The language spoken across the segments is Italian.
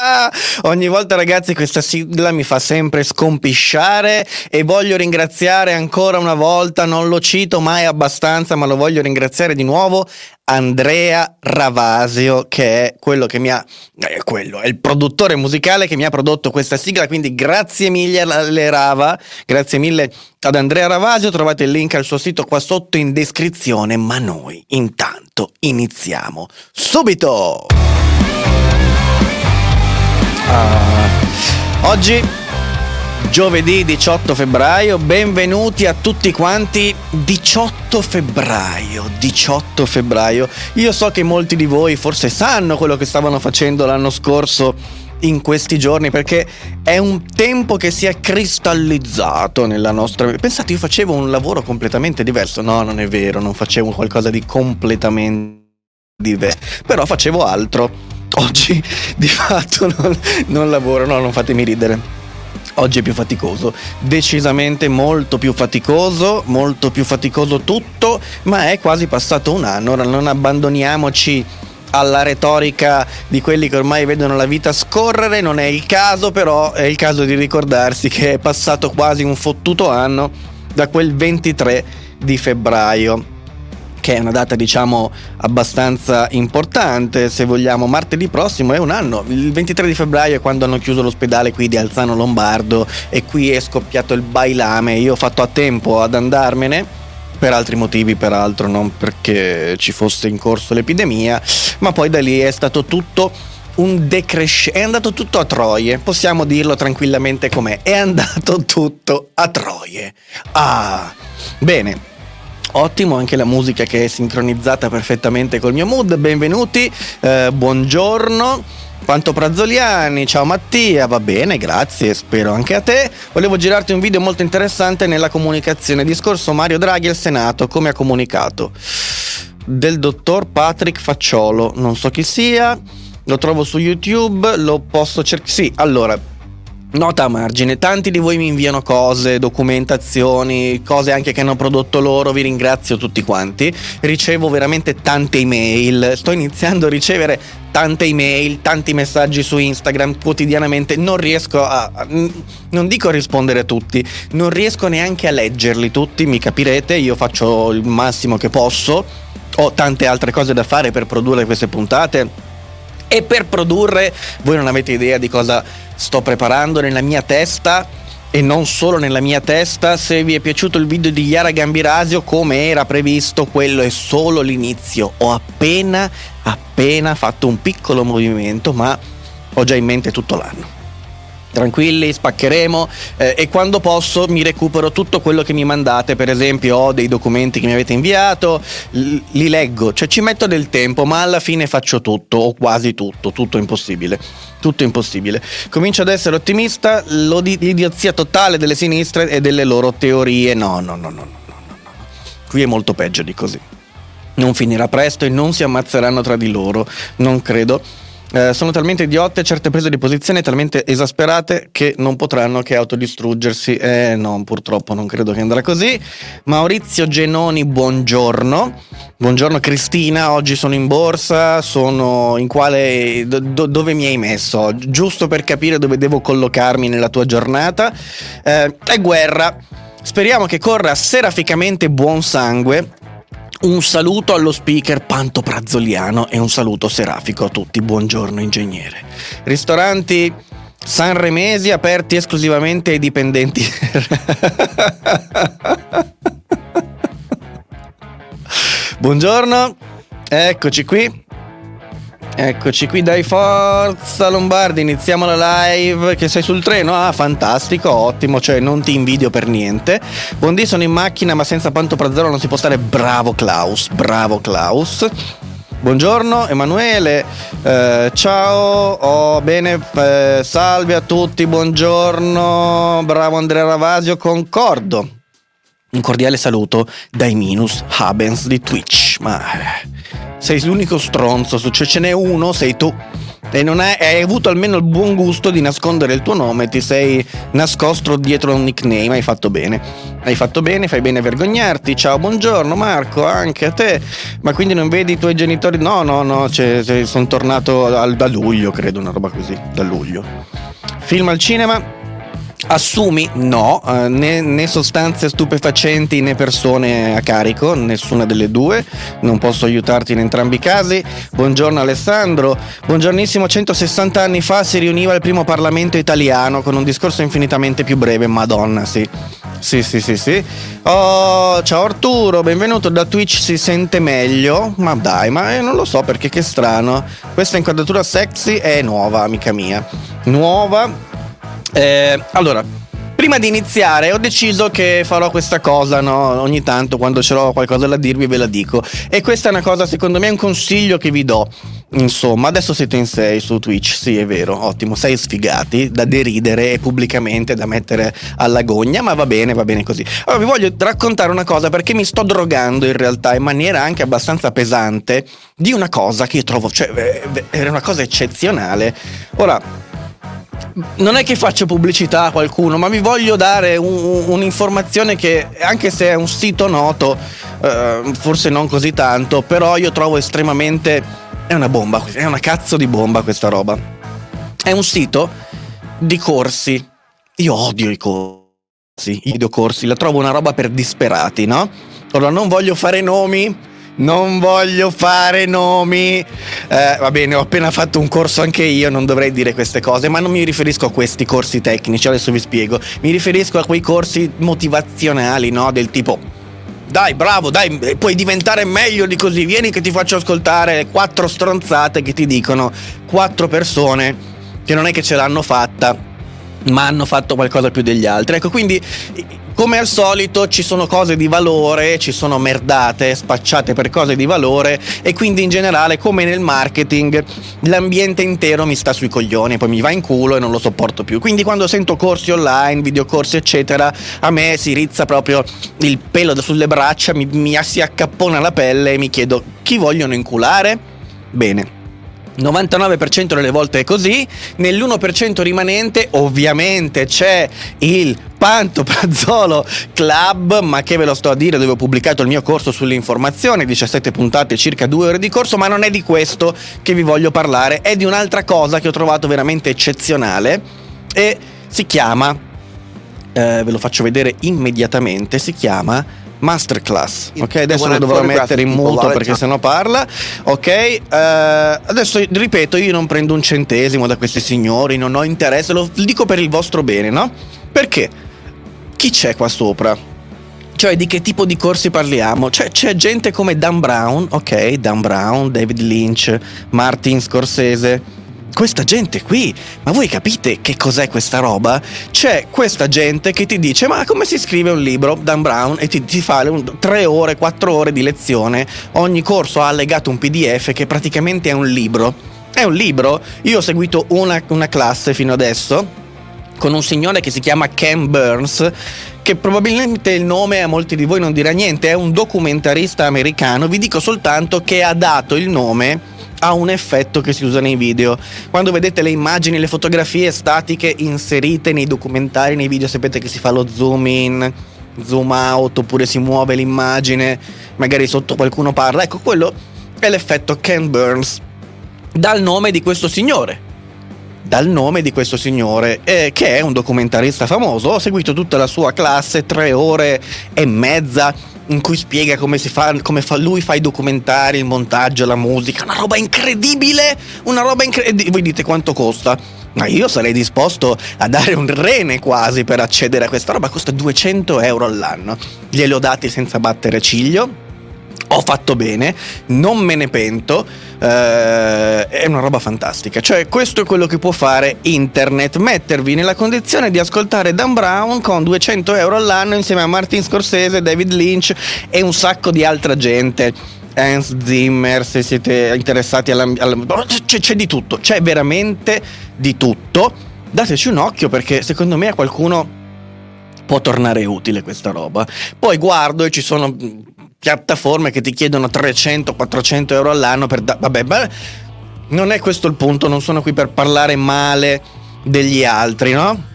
ogni volta ragazzi questa sigla mi fa sempre scompisciare e voglio ringraziare ancora una volta, non lo cito mai abbastanza, ma lo voglio ringraziare di nuovo Andrea Ravasio che è quello che mi ha eh, quello, è il produttore musicale che mi ha prodotto questa sigla, quindi grazie mille alle Rava, grazie mille ad Andrea Ravasio, trovate il link al suo sito qua sotto in descrizione, ma noi intanto iniziamo subito. Ah. Oggi, giovedì 18 febbraio, benvenuti a tutti quanti. 18 febbraio, 18 febbraio. Io so che molti di voi forse sanno quello che stavano facendo l'anno scorso in questi giorni perché è un tempo che si è cristallizzato nella nostra. Pensate, io facevo un lavoro completamente diverso. No, non è vero, non facevo qualcosa di completamente diverso, però facevo altro. Oggi di fatto non, non lavoro, no, non fatemi ridere. Oggi è più faticoso, decisamente molto più faticoso, molto più faticoso tutto, ma è quasi passato un anno, ora non abbandoniamoci alla retorica di quelli che ormai vedono la vita scorrere, non è il caso, però è il caso di ricordarsi che è passato quasi un fottuto anno da quel 23 di febbraio che è una data diciamo abbastanza importante. Se vogliamo martedì prossimo è un anno. Il 23 di febbraio è quando hanno chiuso l'ospedale qui di Alzano Lombardo e qui è scoppiato il bailame. Io ho fatto a tempo ad andarmene per altri motivi peraltro non perché ci fosse in corso l'epidemia ma poi da lì è stato tutto un decrescente è andato tutto a troie possiamo dirlo tranquillamente com'è. È andato tutto a troie. Ah bene Ottimo anche la musica che è sincronizzata perfettamente col mio mood. Benvenuti, eh, buongiorno. Quanto Prazzoliani, ciao Mattia, va bene, grazie, spero anche a te. Volevo girarti un video molto interessante nella comunicazione. Discorso Mario Draghi al Senato, come ha comunicato? Del dottor Patrick Facciolo, non so chi sia, lo trovo su YouTube, lo posso cercare. Sì, allora, Nota a margine, tanti di voi mi inviano cose, documentazioni, cose anche che hanno prodotto loro, vi ringrazio tutti quanti. Ricevo veramente tante email, sto iniziando a ricevere tante email, tanti messaggi su Instagram quotidianamente, non riesco a... non dico a rispondere a tutti, non riesco neanche a leggerli tutti, mi capirete, io faccio il massimo che posso, ho tante altre cose da fare per produrre queste puntate e per produrre voi non avete idea di cosa sto preparando nella mia testa e non solo nella mia testa. Se vi è piaciuto il video di Yara Gambirasio, come era previsto, quello è solo l'inizio. Ho appena, appena fatto un piccolo movimento, ma ho già in mente tutto l'anno tranquilli, spaccheremo eh, e quando posso mi recupero tutto quello che mi mandate, per esempio ho dei documenti che mi avete inviato, li leggo, cioè ci metto del tempo, ma alla fine faccio tutto o quasi tutto, tutto impossibile. Tutto impossibile. Comincio ad essere ottimista, l'idiozia totale delle sinistre e delle loro teorie. No, no, no, no, no, no, no. Qui è molto peggio di così. Non finirà presto e non si ammazzeranno tra di loro, non credo eh, sono talmente idiote certe prese di posizione talmente esasperate che non potranno che autodistruggersi. Eh no, purtroppo non credo che andrà così. Maurizio Genoni, buongiorno. Buongiorno Cristina, oggi sono in borsa, sono in quale... Do, dove mi hai messo? Giusto per capire dove devo collocarmi nella tua giornata. Eh, è guerra. Speriamo che corra seraficamente buon sangue un saluto allo speaker Panto Prazzoliano e un saluto serafico a tutti. Buongiorno ingegnere. Ristoranti sanremesi aperti esclusivamente ai dipendenti. Buongiorno, eccoci qui. Eccoci qui, dai forza Lombardi, iniziamo la live che sei sul treno, ah fantastico, ottimo, cioè non ti invidio per niente. Buondì sono in macchina ma senza panto prazzolo non si può stare, bravo Klaus, bravo Klaus. Buongiorno Emanuele, eh, ciao, oh, bene, eh, salve a tutti, buongiorno, bravo Andrea Ravasio, concordo. Un cordiale saluto dai Minus Habens di Twitch, ma eh, sei l'unico stronzo, cioè ce n'è uno, sei tu. E non hai, hai, avuto almeno il buon gusto di nascondere il tuo nome, ti sei nascosto dietro un nickname, hai fatto bene. Hai fatto bene, fai bene a vergognarti. Ciao, buongiorno Marco, anche a te. Ma quindi non vedi i tuoi genitori? No, no, no, cioè, sono tornato al, da luglio, credo, una roba così, da luglio. Film al cinema? Assumi? No, eh, né, né, sostanze stupefacenti né persone a carico, nessuna delle due. Non posso aiutarti in entrambi i casi. Buongiorno Alessandro. Buongiornissimo, 160 anni fa si riuniva il primo Parlamento italiano con un discorso infinitamente più breve. Madonna, sì. Sì, sì, sì, sì. Oh, ciao Arturo, benvenuto da Twitch, si sente meglio? Ma dai, ma eh, non lo so perché che strano. Questa inquadratura sexy è nuova, amica mia. Nuova eh, allora, prima di iniziare ho deciso che farò questa cosa, no? Ogni tanto quando ce l'ho qualcosa da dirvi ve la dico. E questa è una cosa, secondo me, è un consiglio che vi do. Insomma, adesso siete in 6 su Twitch, sì è vero, ottimo, sei sfigati, da deridere e pubblicamente da mettere alla gogna, ma va bene, va bene così. Allora vi voglio raccontare una cosa perché mi sto drogando in realtà in maniera anche abbastanza pesante di una cosa che io trovo, cioè, era una cosa eccezionale. Ora, non è che faccio pubblicità a qualcuno, ma vi voglio dare un, un'informazione che, anche se è un sito noto, eh, forse non così tanto, però io trovo estremamente... È una bomba, è una cazzo di bomba questa roba. È un sito di corsi. Io odio i corsi, i videocorsi, la trovo una roba per disperati, no? Allora non voglio fare nomi, non voglio fare nomi. Eh, va bene, ho appena fatto un corso anche io, non dovrei dire queste cose, ma non mi riferisco a questi corsi tecnici, adesso vi spiego. Mi riferisco a quei corsi motivazionali, no? Del tipo dai, bravo, dai, puoi diventare meglio di così. Vieni che ti faccio ascoltare quattro stronzate che ti dicono quattro persone che non è che ce l'hanno fatta, ma hanno fatto qualcosa più degli altri. Ecco, quindi come al solito ci sono cose di valore, ci sono merdate spacciate per cose di valore e quindi in generale come nel marketing l'ambiente intero mi sta sui coglioni, poi mi va in culo e non lo sopporto più. Quindi quando sento corsi online, videocorsi eccetera, a me si rizza proprio il pelo sulle braccia, mi, mi si accappona la pelle e mi chiedo chi vogliono inculare? Bene, 99% delle volte è così, nell'1% rimanente ovviamente c'è il Pantoprazzolo Club, ma che ve lo sto a dire dove ho pubblicato il mio corso sull'informazione, 17 puntate, circa 2 ore di corso, ma non è di questo che vi voglio parlare, è di un'altra cosa che ho trovato veramente eccezionale e si chiama, eh, ve lo faccio vedere immediatamente, si chiama masterclass. Ok, adesso lo dovrò mettere in muto perché sennò parla. Ok, uh, adesso ripeto, io non prendo un centesimo da questi signori, non ho interesse, lo dico per il vostro bene, no? Perché? Chi c'è qua sopra? Cioè, di che tipo di corsi parliamo? Cioè, c'è gente come Dan Brown, ok, Dan Brown, David Lynch, Martin Scorsese questa gente qui, ma voi capite che cos'è questa roba? C'è questa gente che ti dice ma come si scrive un libro, Dan Brown, e ti, ti fa un, 3 ore, 4 ore di lezione, ogni corso ha allegato un pdf che praticamente è un libro. È un libro, io ho seguito una, una classe fino adesso con un signore che si chiama Ken Burns, che probabilmente il nome a molti di voi non dirà niente, è un documentarista americano, vi dico soltanto che ha dato il nome ha un effetto che si usa nei video. Quando vedete le immagini, le fotografie statiche inserite nei documentari, nei video, sapete che si fa lo zoom in, zoom out, oppure si muove l'immagine, magari sotto qualcuno parla. Ecco, quello è l'effetto Ken Burns, dal nome di questo signore. Dal nome di questo signore, eh, che è un documentarista famoso. Ho seguito tutta la sua classe, tre ore e mezza in cui spiega come fa, come fa, lui fa i documentari, il montaggio, la musica, una roba incredibile, una roba incredibile. Voi dite quanto costa? Ma io sarei disposto a dare un rene quasi per accedere a questa roba, costa 200 euro all'anno. Glieli ho dati senza battere ciglio ho fatto bene, non me ne pento, eh, è una roba fantastica. Cioè, questo è quello che può fare internet, mettervi nella condizione di ascoltare Dan Brown con 200 euro all'anno insieme a Martin Scorsese, David Lynch e un sacco di altra gente Hans Zimmer, se siete interessati alla... c'è, c'è di tutto, c'è veramente di tutto. Dateci un occhio perché secondo me a qualcuno può tornare utile questa roba. Poi guardo e ci sono piattaforme che ti chiedono 300-400 euro all'anno per... Da- vabbè, beh, non è questo il punto, non sono qui per parlare male degli altri, no?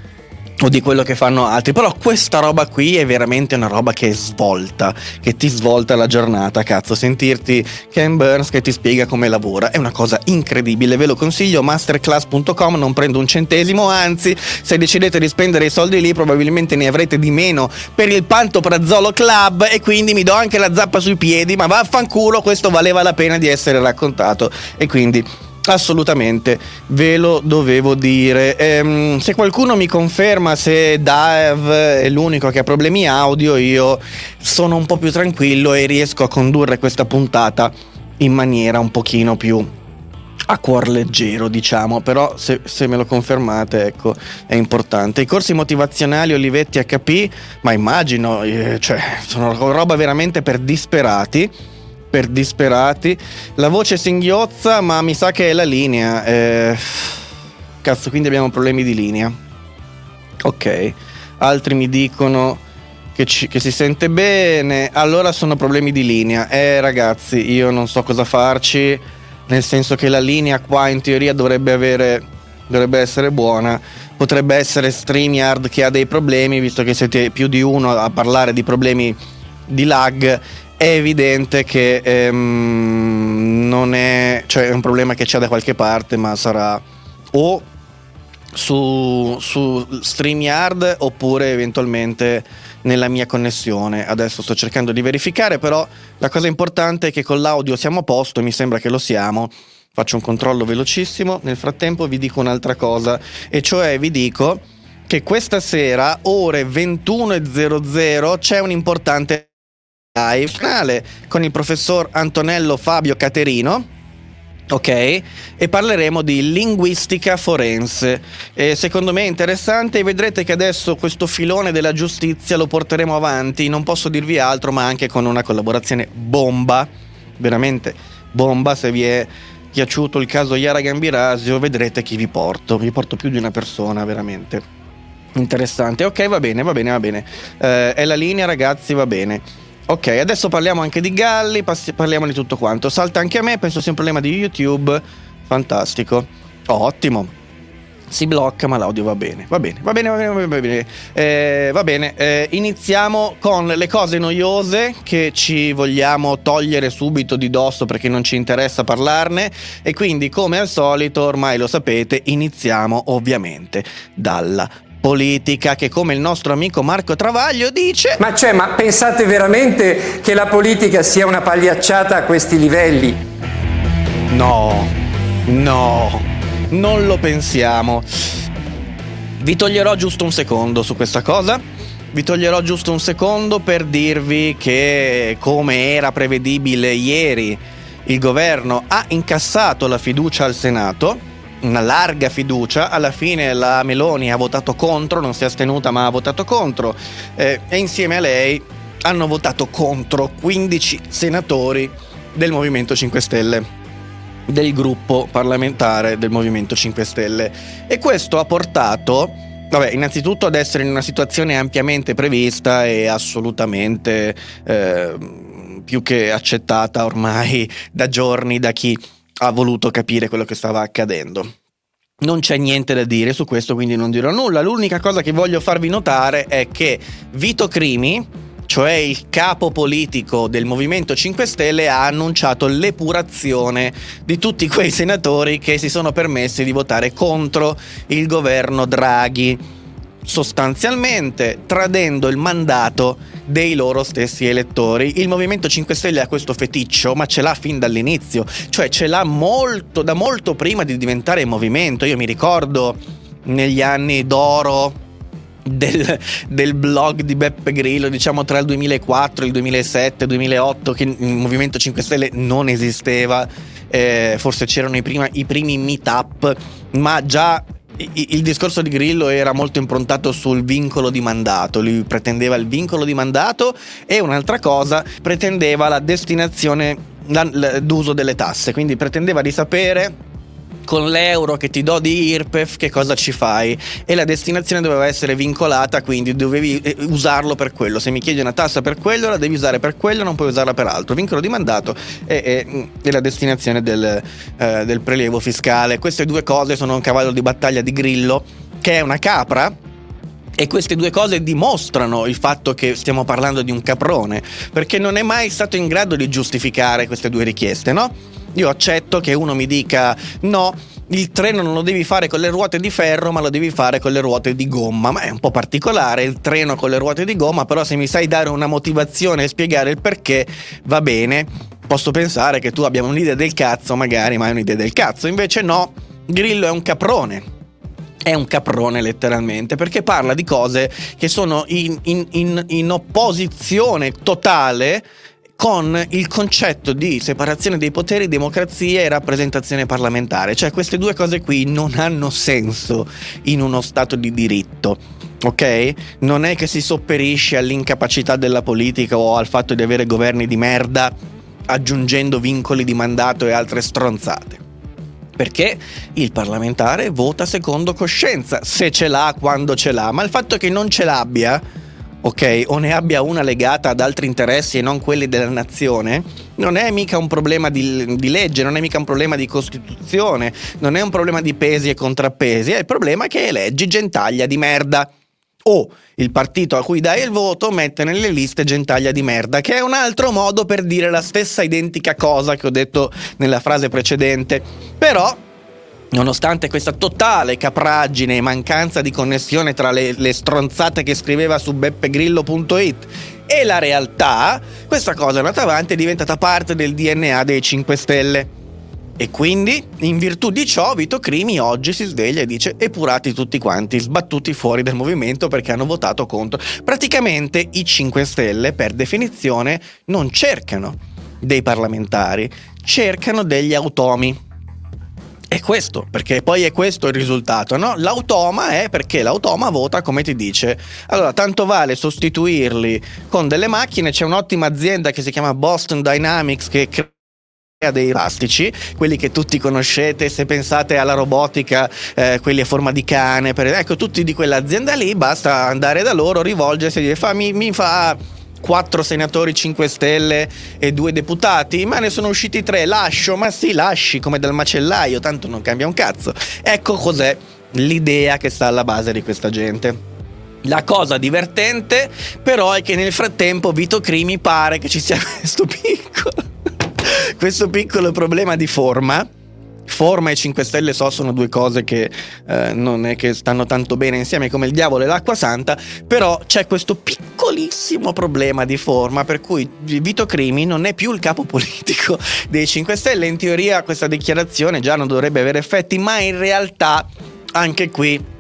O di quello che fanno altri, però questa roba qui è veramente una roba che svolta, che ti svolta la giornata, cazzo, sentirti Ken Burns che ti spiega come lavora, è una cosa incredibile, ve lo consiglio, masterclass.com, non prendo un centesimo, anzi, se decidete di spendere i soldi lì probabilmente ne avrete di meno per il Pantoprazzolo Club e quindi mi do anche la zappa sui piedi, ma vaffanculo, questo valeva la pena di essere raccontato. E quindi Assolutamente, ve lo dovevo dire. Ehm, se qualcuno mi conferma se Dave è l'unico che ha problemi audio, io sono un po' più tranquillo e riesco a condurre questa puntata in maniera un pochino più a cuor leggero, diciamo, però se, se, me lo confermate, ecco, è importante. I corsi motivazionali Olivetti HP, ma immagino, eh, cioè, sono roba veramente per disperati per disperati. La voce singhiozza, ma mi sa che è la linea. Eh... Cazzo, quindi abbiamo problemi di linea. Ok. Altri mi dicono che, ci, che, si sente bene. Allora sono problemi di linea. Eh, ragazzi, io non so cosa farci. Nel senso che la linea qua in teoria dovrebbe avere. Dovrebbe essere buona. Potrebbe essere StreamYard che ha dei problemi, visto che siete più di uno a parlare di problemi di lag è evidente che ehm, non è, cioè è un problema che c'è da qualche parte, ma sarà o su, su StreamYard oppure eventualmente nella mia connessione. Adesso sto cercando di verificare, però la cosa importante è che con l'audio siamo a posto e mi sembra che lo siamo. Faccio un controllo velocissimo, nel frattempo vi dico un'altra cosa, e cioè vi dico che questa sera, ore 21.00, c'è un importante live canale con il professor Antonello Fabio Caterino. Ok, e parleremo di linguistica forense. E secondo me è interessante e vedrete che adesso questo filone della giustizia lo porteremo avanti. Non posso dirvi altro, ma anche con una collaborazione bomba, veramente bomba. Se vi è piaciuto il caso Yara Gambirasio, vedrete chi vi porto. Vi porto più di una persona, veramente interessante. Ok, va bene, va bene, va bene. Eh, è la linea, ragazzi, va bene. Ok, adesso parliamo anche di Galli, parliamo di tutto quanto. Salta anche a me, penso sia un problema di YouTube. Fantastico. ottimo. Si blocca, ma l'audio va bene. Va bene, va bene, va bene, va bene. Eh, va bene, eh, iniziamo con le cose noiose che ci vogliamo togliere subito di dosso perché non ci interessa parlarne. E quindi, come al solito, ormai lo sapete, iniziamo ovviamente dalla politica che come il nostro amico Marco Travaglio dice Ma cioè, ma pensate veramente che la politica sia una pagliacciata a questi livelli? No, no, non lo pensiamo. Vi toglierò giusto un secondo su questa cosa. Vi toglierò giusto un secondo per dirvi che come era prevedibile ieri il governo ha incassato la fiducia al Senato una larga fiducia, alla fine la Meloni ha votato contro, non si è astenuta ma ha votato contro. Eh, e insieme a lei hanno votato contro 15 senatori del Movimento 5 Stelle del gruppo parlamentare del Movimento 5 Stelle. E questo ha portato Vabbè, innanzitutto ad essere in una situazione ampiamente prevista e assolutamente eh, più che accettata ormai da giorni da chi ha voluto capire quello che stava accadendo. Non c'è niente da dire su questo, quindi non dirò nulla. L'unica cosa che voglio farvi notare è che Vito Crimi, cioè il capo politico del Movimento 5 Stelle, ha annunciato l'epurazione di tutti quei senatori che si sono permessi di votare contro il governo Draghi sostanzialmente tradendo il mandato dei loro stessi elettori. Il Movimento 5 Stelle ha questo feticcio, ma ce l'ha fin dall'inizio, cioè ce l'ha molto, da molto prima di diventare movimento. Io mi ricordo negli anni d'oro del, del, blog di Beppe Grillo, diciamo tra il 2004, il 2007, il 2008, che il Movimento 5 Stelle non esisteva, eh, forse c'erano i, prima, i primi meet-up, ma già il discorso di Grillo era molto improntato sul vincolo di mandato, lui pretendeva il vincolo di mandato e un'altra cosa, pretendeva la destinazione d'uso delle tasse, quindi pretendeva di sapere con l'euro che ti do di IRPEF che cosa ci fai? E la destinazione doveva essere vincolata quindi dovevi eh, usarlo per quello. Se mi chiedi una tassa per quello la devi usare per quello non puoi usarla per altro. Vincolo di mandato e, e, e la destinazione del, eh, del prelievo fiscale. Queste due cose sono un cavallo di battaglia di Grillo che è una capra e queste due cose dimostrano il fatto che stiamo parlando di un caprone, perché non è mai stato in grado di giustificare queste due richieste, no? Io accetto che uno mi dica no, il treno non lo devi fare con le ruote di ferro, ma lo devi fare con le ruote di gomma. Ma è un po' particolare il treno con le ruote di gomma, però se mi sai dare una motivazione e spiegare il perché, va bene. Posso pensare che tu abbia un'idea del cazzo, magari, ma è un'idea del cazzo. Invece no, Grillo è un caprone è un caprone letteralmente perché parla di cose che sono in, in, in, in opposizione totale con il concetto di separazione dei poteri, democrazia e rappresentazione parlamentare. Cioè queste due cose qui non hanno senso in uno Stato di diritto. Ok? Non è che si sopperisce all'incapacità della politica o al fatto di avere governi di merda aggiungendo vincoli di mandato e altre stronzate. Perché il parlamentare vota secondo coscienza, se ce l'ha, quando ce l'ha, ma il fatto che non ce l'abbia, ok, o ne abbia una legata ad altri interessi e non quelli della nazione, non è mica un problema di, di, legge, non è mica un problema di costituzione, non è un problema di pesi e contrappesi, è il problema che eleggi gentaglia di merda o il partito a cui dai il voto mette nelle liste gentaglia di merda, che è un altro modo per dire la stessa identica cosa che ho detto nella frase precedente. Però Nonostante questa totale capraggine e mancanza di connessione tra le, le, stronzate che scriveva su beppegrillo.it e la realtà, questa cosa è andata avanti e è diventata parte del DNA dei 5 Stelle. E quindi, in virtù di ciò, Vito Crimi oggi si sveglia e dice epurati tutti quanti, sbattuti fuori dal movimento perché hanno votato contro. Praticamente i 5 Stelle, per definizione, non cercano dei parlamentari, cercano degli automi. È questo, perché poi è questo il risultato, no? L'automa è perché l'automa vota come ti dice. Allora, tanto vale sostituirli con delle macchine, c'è un'ottima azienda che si chiama Boston Dynamics che crea dei plastici, quelli che tutti conoscete, se pensate alla robotica, eh, quelli a forma di cane, per, ecco, tutti di quell'azienda lì, basta andare da loro, rivolgersi e dire fa, mi, mi fa quattro senatori 5 Stelle e due deputati, ma ne sono usciti tre, lascio, ma sì, lasci come dal macellaio, tanto non cambia un cazzo. Ecco cos'è l'idea che sta alla base di questa gente. La cosa divertente però è che nel frattempo Vito Crimi pare che ci sia questo piccolo questo piccolo problema di forma. Forma e 5 Stelle so sono due cose che eh, non è che stanno tanto bene insieme come il diavolo e l'acqua santa, però c'è questo piccolissimo problema di forma per cui Vito Crimi non è più il capo politico dei 5 Stelle. In teoria questa dichiarazione già non dovrebbe avere effetti, ma in realtà anche qui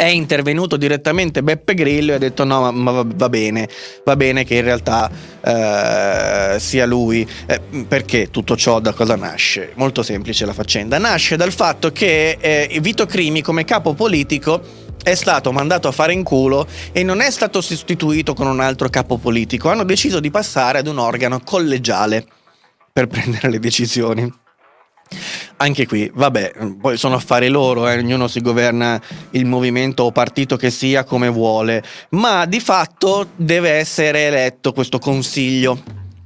è intervenuto direttamente Beppe Grillo e ha detto no ma, ma va bene, va bene che in realtà eh, sia lui. Eh, perché tutto ciò da cosa nasce? Molto semplice la faccenda. Nasce dal fatto che eh, Vito Crimi come capo politico è stato mandato a fare in culo e non è stato sostituito con un altro capo politico. Hanno deciso di passare ad un organo collegiale per prendere le decisioni. Anche qui, vabbè, poi sono affari loro, eh, ognuno si governa il movimento o partito che sia come vuole, ma di fatto deve essere eletto questo consiglio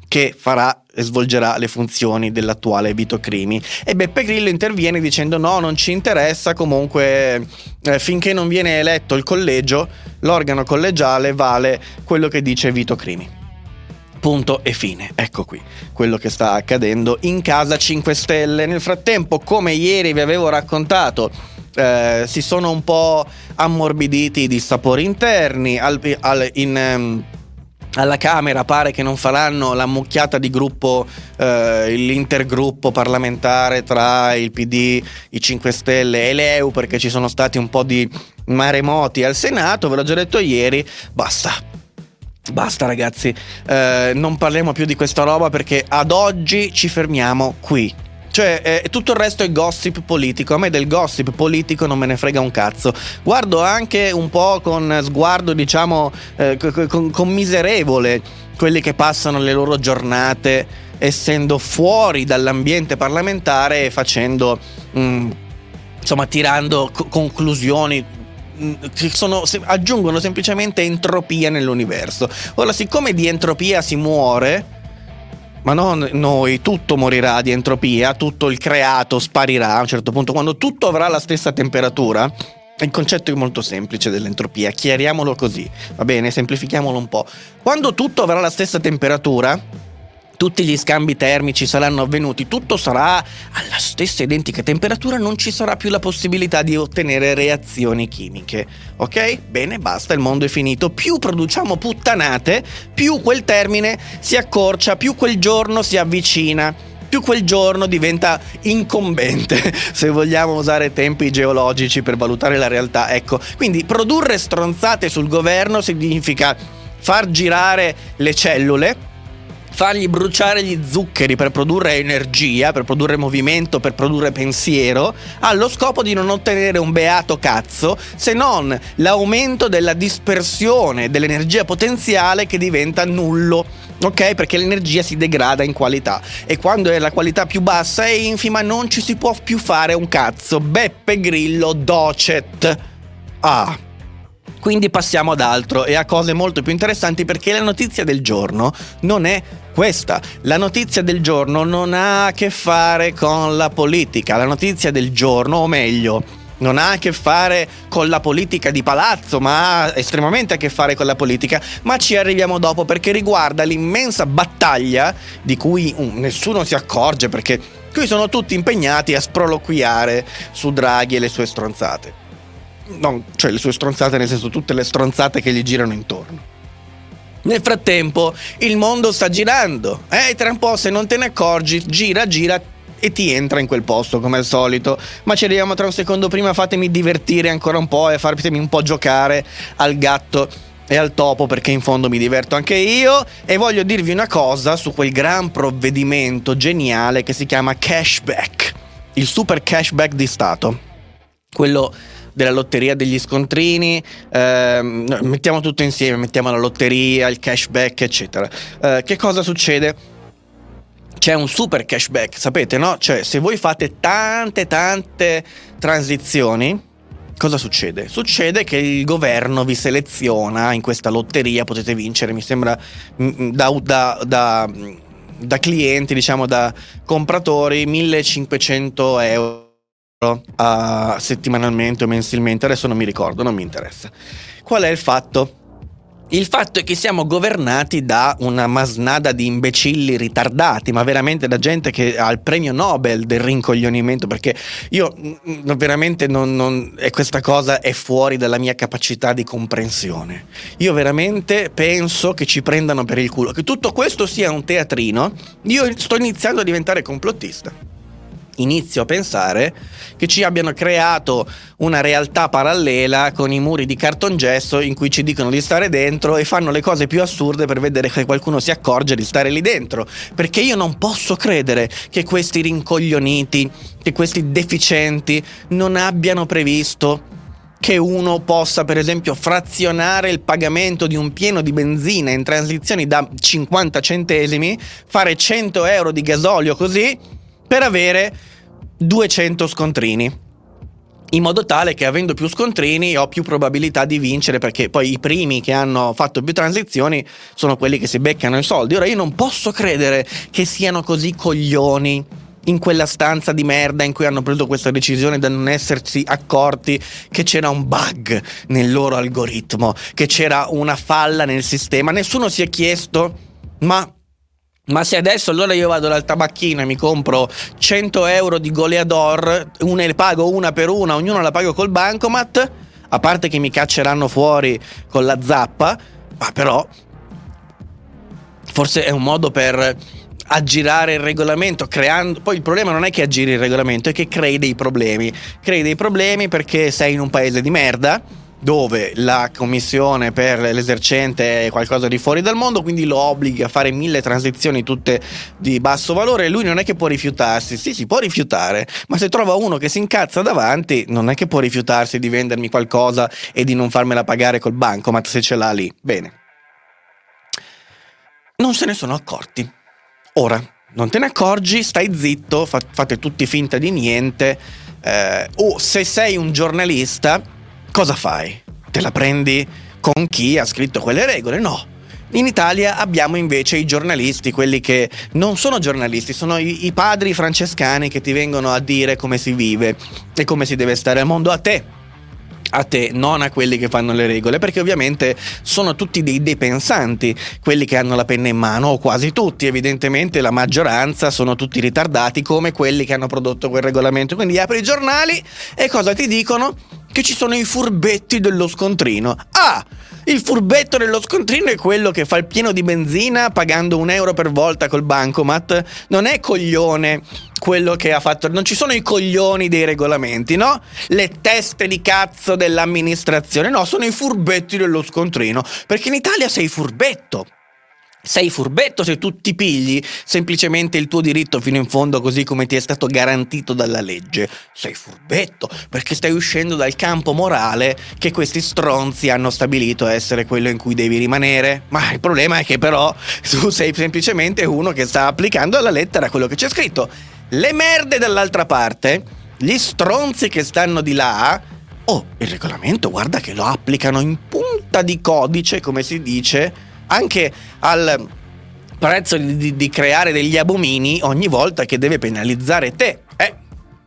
che farà e svolgerà le funzioni dell'attuale Vito Crimi. E Beppe Grillo interviene dicendo no, non ci interessa, comunque eh, finché non viene eletto il collegio, l'organo collegiale vale quello che dice Vito Crimi. Punto e fine. Ecco qui quello che sta accadendo in casa 5 Stelle. Nel frattempo, come ieri vi avevo raccontato, eh, si sono un po' ammorbiditi i dissapori interni. Al, al, in, um, alla Camera pare che non faranno la mucchiata di gruppo, eh, l'intergruppo parlamentare tra il PD, i 5 Stelle e l'EU perché ci sono stati un po' di maremoti al Senato, ve l'ho già detto ieri, basta Basta ragazzi, eh, non parliamo più di questa roba perché ad oggi ci fermiamo qui. Cioè, eh, tutto il resto è gossip politico. A me del gossip politico non me ne frega un cazzo. Guardo anche un po' con sguardo, diciamo, eh, con, con miserevole quelli che passano le loro giornate essendo fuori dall'ambiente parlamentare e facendo, mm, insomma, tirando co- conclusioni sono, se- aggiungono semplicemente entropia nell'universo. Ora, siccome di entropia si muore, ma non noi, tutto morirà di entropia, tutto il creato sparirà a un certo punto, quando tutto avrà la stessa temperatura. Il concetto è molto semplice dell'entropia, chiariamolo così, va bene, semplifichiamolo un po'. Quando tutto avrà la stessa temperatura, tutti gli scambi termici saranno avvenuti, tutto sarà alla stessa identica temperatura, non ci sarà più la possibilità di ottenere reazioni chimiche. Ok? Bene, basta, il mondo è finito. Più produciamo puttanate, più quel termine si accorcia, più quel giorno si avvicina più quel giorno diventa incombente, se vogliamo usare tempi geologici per valutare la realtà. Ecco, quindi produrre stronzate sul governo significa far girare le cellule fargli bruciare gli zuccheri per produrre energia, per produrre movimento, per produrre pensiero, allo scopo di non ottenere un beato cazzo, se non l'aumento della dispersione dell'energia potenziale che diventa nullo. Ok? Perché l'energia si degrada in qualità e quando è la qualità più bassa e infima non ci si può più fare un cazzo. Beppe Grillo docet. Ah. Quindi passiamo ad altro e a cose molto più interessanti perché la notizia del giorno non è questa. La notizia del giorno non ha a che fare con la politica. La notizia del giorno, o meglio, non ha a che fare con la politica di palazzo, ma ha estremamente a che fare con la politica, ma ci arriviamo dopo perché riguarda l'immensa battaglia di cui um, nessuno si accorge perché qui sono tutti impegnati a sproloquiare su Draghi e le sue stronzate. No, cioè le sue stronzate nel senso tutte le stronzate che gli girano intorno. Nel frattempo il mondo sta girando, eh, tra un po' se non te ne accorgi, gira, gira e ti entra in quel posto come al solito. Ma ci arriviamo tra un secondo prima, fatemi divertire ancora un po' e fatemi un po' giocare al gatto e al topo perché in fondo mi diverto anche io e voglio dirvi una cosa su quel gran provvedimento geniale che si chiama cashback, il super cashback di Stato. Quello della lotteria degli scontrini, ehm, mettiamo tutto insieme, mettiamo la lotteria, il cashback, eccetera. Eh, che cosa succede? C'è un super cashback, sapete, no? Cioè, se voi fate tante, tante transizioni, cosa succede? Succede che il governo vi seleziona in questa lotteria, potete vincere, mi sembra, mm, mm, da, da, da, da clienti, diciamo, da compratori, 1500 euro uh, settimanalmente o mensilmente, adesso non mi ricordo, non mi interessa. Qual è il fatto? Il fatto è che siamo governati da una masnada di imbecilli ritardati, ma veramente da gente che ha il premio Nobel del rincoglionimento, perché io mm, veramente non, non, questa cosa è fuori dalla mia capacità di comprensione. Io veramente penso che ci prendano per il culo, che tutto questo sia un teatrino. Io sto iniziando a diventare complottista inizio a pensare che ci abbiano creato una realtà parallela con i muri di cartongesso in cui ci dicono di stare dentro e fanno le cose più assurde per vedere che qualcuno si accorge di stare lì dentro. Perché io non posso credere che questi rincoglioniti, che questi deficienti non abbiano previsto che uno possa per esempio frazionare il pagamento di un pieno di benzina in transizioni da 50 centesimi, fare 100 euro di gasolio così per avere 200 scontrini. In modo tale che avendo più scontrini ho più probabilità di vincere perché poi i primi che hanno fatto più transizioni sono quelli che si beccano i soldi. Ora io non posso credere che siano così coglioni in quella stanza di merda in cui hanno preso questa decisione da non essersi accorti che c'era un bug nel loro algoritmo, che c'era una falla nel sistema. Nessuno si è chiesto ma ma se adesso allora io vado dal tabacchino e mi compro 100 euro di goleador, le pago una per una, ognuno la pago col bancomat, a parte che mi cacceranno fuori con la zappa, ma però forse è un modo per aggirare il regolamento, creando... Poi il problema non è che aggiri il regolamento, è che crei dei problemi. Crei dei problemi perché sei in un paese di merda dove la commissione per l'esercente è qualcosa di fuori dal mondo, quindi lo obbliga a fare mille transizioni tutte di basso valore e lui non è che può rifiutarsi, sì si può rifiutare, ma se trova uno che si incazza davanti non è che può rifiutarsi di vendermi qualcosa e di non farmela pagare col bancomat se ce l'ha lì. Bene. Non se ne sono accorti. Ora, non te ne accorgi, stai zitto, fa- fate tutti finta di niente. Eh, o se sei un giornalista, cosa fai? Te la prendi con chi ha scritto quelle regole? No. In Italia abbiamo invece i giornalisti, quelli che non sono giornalisti, sono i, i padri francescani che ti vengono a dire come si vive e come si deve stare al mondo a te a te, non a quelli che fanno le regole, perché ovviamente sono tutti dei depensanti, quelli che hanno la penna in mano, o quasi tutti, evidentemente la maggioranza sono tutti ritardati come quelli che hanno prodotto quel regolamento. Quindi apri i giornali e cosa ti dicono? Che ci sono i furbetti dello scontrino. Ah! Il furbetto dello scontrino è quello che fa il pieno di benzina pagando un euro per volta col bancomat. Non è coglione quello che ha fatto. Non ci sono i coglioni dei regolamenti, no? Le teste di cazzo dell'amministrazione. No, sono i furbetti dello scontrino. Perché in Italia sei furbetto. Sei furbetto se tu ti pigli semplicemente il tuo diritto fino in fondo così come ti è stato garantito dalla legge. Sei furbetto perché stai uscendo dal campo morale che questi stronzi hanno stabilito essere quello in cui devi rimanere. Ma il problema è che però tu sei semplicemente uno che sta applicando alla lettera quello che c'è scritto. Le merde dall'altra parte, gli stronzi che stanno di là, oh, il regolamento guarda che lo applicano in punta di codice, come si dice anche al prezzo di, di, creare degli abomini ogni volta che deve penalizzare te. Eh,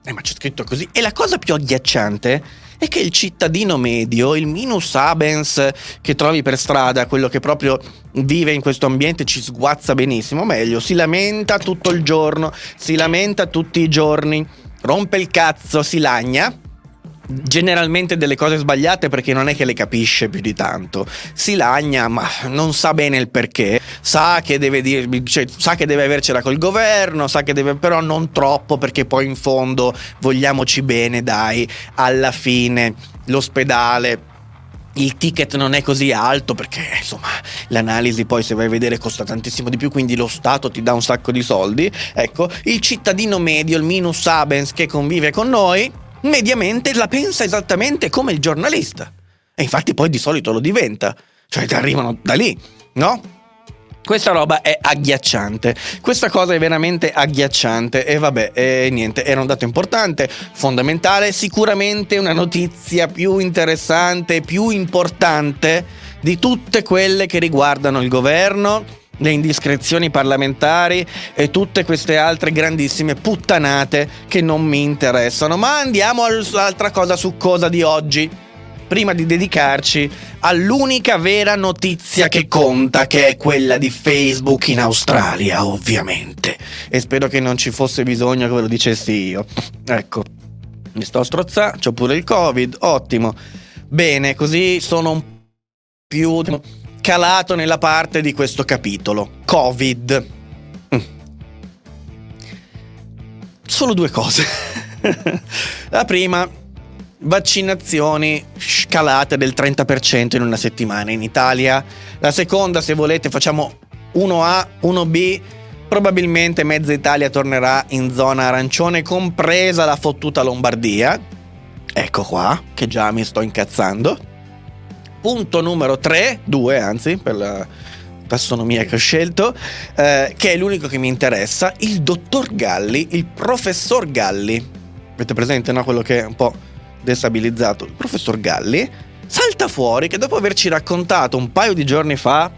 eh, ma c'è scritto così. E la cosa più agghiacciante è che il cittadino medio, il minus abens che trovi per strada, quello che proprio vive in questo ambiente, ci sguazza benissimo, meglio, si lamenta tutto il giorno, si lamenta tutti i giorni, rompe il cazzo, si lagna generalmente delle cose sbagliate perché non è che le capisce più di tanto. Si lagna, ma non sa bene il perché. Sa che deve dirmi, cioè, sa che deve avercela col governo, sa che deve, però non troppo perché poi in fondo vogliamoci bene, dai, alla fine l'ospedale il ticket non è così alto perché insomma l'analisi poi se vai a vedere costa tantissimo di più quindi lo Stato ti dà un sacco di soldi ecco il cittadino medio il minus abens che convive con noi mediamente la pensa esattamente come il giornalista. E infatti poi di solito lo diventa. Cioè ti arrivano da lì, no? Questa roba è agghiacciante. Questa cosa è veramente agghiacciante. E vabbè, e niente, era un dato importante, fondamentale, sicuramente una notizia più interessante, più importante di tutte quelle che riguardano il governo le indiscrezioni parlamentari e tutte queste altre grandissime puttanate che non mi interessano. Ma andiamo all'altra cosa su cosa di oggi. Prima di dedicarci all'unica vera notizia che conta, che è quella di Facebook in Australia, ovviamente. E spero che non ci fosse bisogno che ve lo dicessi io. Ecco, mi sto strozzando, ho pure il Covid, ottimo. Bene, così sono un più calato nella parte di questo capitolo. Covid. Mm. Solo due cose. La prima, vaccinazioni scalate del 30% in una settimana in Italia. La seconda, se volete, facciamo 1A, 1B. Probabilmente mezza Italia tornerà in zona arancione, compresa la fottuta Lombardia. Ecco qua, che già mi sto incazzando punto numero 3, 2 anzi, per la tassonomia che ho scelto, eh, che è l'unico che mi interessa, il dottor Galli, il professor Galli. Avete presente, no? Quello che è un po' destabilizzato. Il professor Galli salta fuori che dopo averci raccontato un paio di giorni fa,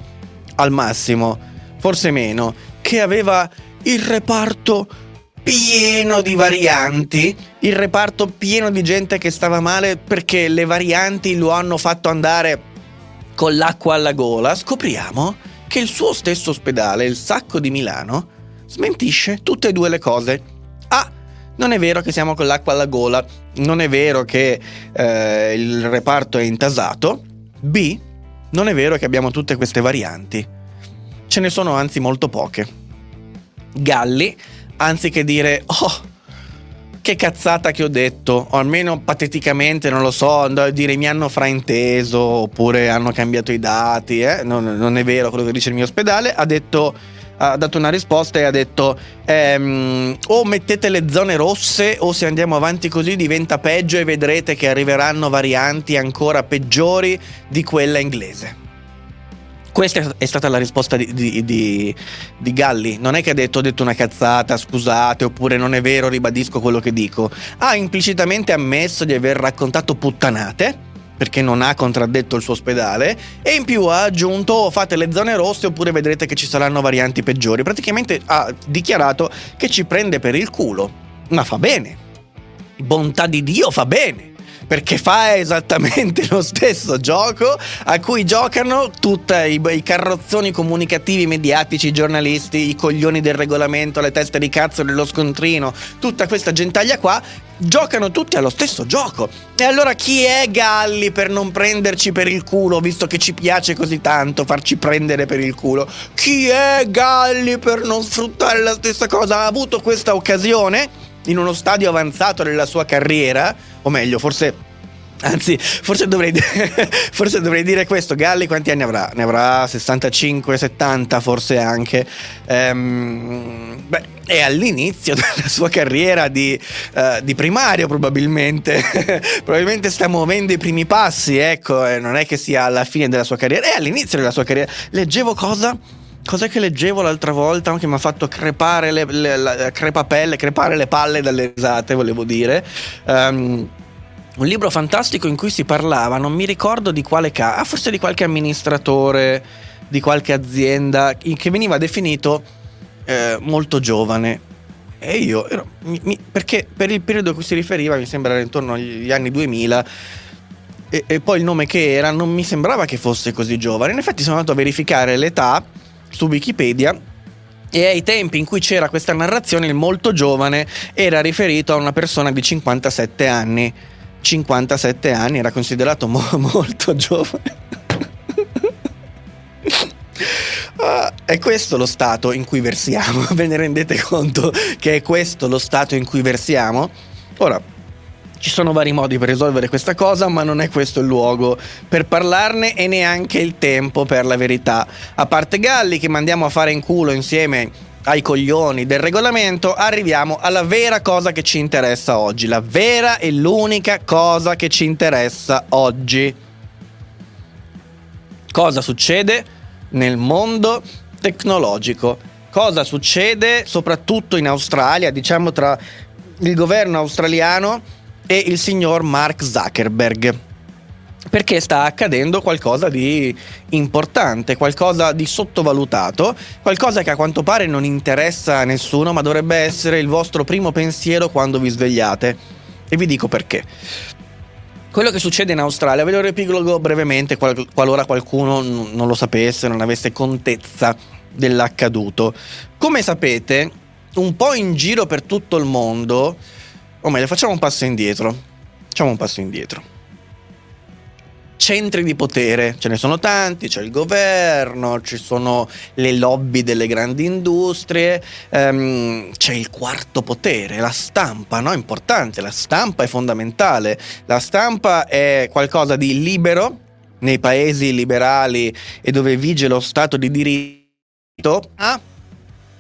al massimo, forse meno, che aveva il reparto pieno di varianti, il reparto pieno di gente che stava male perché le varianti lo hanno fatto andare con l'acqua alla gola, scopriamo che il suo stesso ospedale, il Sacco di Milano, smentisce tutte e due le cose. A. Non è vero che siamo con l'acqua alla gola, non è vero che eh, il reparto è intasato. B. Non è vero che abbiamo tutte queste varianti. Ce ne sono anzi molto poche. Galli anziché dire oh che cazzata che ho detto, o almeno pateticamente, non lo so, andare a dire mi hanno frainteso oppure hanno cambiato i dati, eh? non, non, è vero quello che dice il mio ospedale, ha detto ha dato una risposta e ha detto ehm, o mettete le zone rosse o se andiamo avanti così diventa peggio e vedrete che arriveranno varianti ancora peggiori di quella inglese. Questa è stata la risposta di, di, di, di, Galli. Non è che ha detto ho detto una cazzata, scusate, oppure non è vero, ribadisco quello che dico. Ha implicitamente ammesso di aver raccontato puttanate perché non ha contraddetto il suo ospedale e in più ha aggiunto fate le zone rosse oppure vedrete che ci saranno varianti peggiori. Praticamente ha dichiarato che ci prende per il culo. Ma fa bene. Bontà di Dio fa bene perché fa esattamente lo stesso gioco a cui giocano tutti i, i carrozzoni comunicativi mediatici, i giornalisti, i coglioni del regolamento, le teste di cazzo dello scontrino, tutta questa gentaglia qua giocano tutti allo stesso gioco. E allora chi è Galli per non prenderci per il culo, visto che ci piace così tanto farci prendere per il culo? Chi è Galli per non sfruttare la stessa cosa? Ha avuto questa occasione? In uno stadio avanzato della sua carriera, o meglio, forse Anzi, forse dovrei, forse dovrei, dire questo. Galli quanti anni avrà? Ne avrà 65, 70 forse anche. Ehm, beh, è all'inizio della sua carriera di, uh, di primario probabilmente. probabilmente sta muovendo i primi passi, ecco, non è che sia alla fine della sua carriera, è all'inizio della sua carriera. Leggevo cosa? Cos'è che leggevo l'altra volta che mi ha fatto crepare le, le, la, crepapelle, crepare le palle dalle risate, volevo dire. Um, un libro fantastico in cui si parlava, non mi ricordo di quale caso, ah, forse di qualche amministratore di qualche azienda che veniva definito eh, molto giovane. E io, ero, mi, mi, perché per il periodo a cui si riferiva, mi sembra intorno agli anni 2000, e, e, poi il nome che era non mi sembrava che fosse così giovane. In effetti sono andato a verificare l'età su Wikipedia e ai tempi in cui c'era questa narrazione il molto giovane era riferito a una persona di 57 anni. 57 anni era considerato mo- molto giovane. ah, è questo lo stato in cui versiamo, ve ne rendete conto che è questo lo stato in cui versiamo? Ora, ci sono vari modi per risolvere questa cosa, ma non è questo il luogo per parlarne e neanche il tempo per la verità. A parte Galli che mandiamo a fare in culo insieme ai coglioni del regolamento, arriviamo alla vera cosa che ci interessa oggi, la vera e l'unica cosa che ci interessa oggi. Cosa succede nel mondo tecnologico? Cosa succede soprattutto in Australia, diciamo tra il governo australiano e il signor Mark Zuckerberg. Perché sta accadendo qualcosa di importante, qualcosa di sottovalutato, qualcosa che a quanto pare non interessa a nessuno, ma dovrebbe essere il vostro primo pensiero quando vi svegliate. E vi dico perché. Quello che succede in Australia, ve lo riepilogo brevemente qual- qualora qualcuno n- non lo sapesse, non avesse contezza dell'accaduto. Come sapete, un po' in giro per tutto il mondo o meglio, facciamo un passo indietro. Facciamo un passo indietro. Centri di potere, ce ne sono tanti, c'è il governo, ci sono le lobby delle grandi industrie, ehm, c'è il quarto potere, la stampa, no? Importante, la stampa è fondamentale. La stampa è qualcosa di libero nei paesi liberali e dove vige lo stato di diritto, a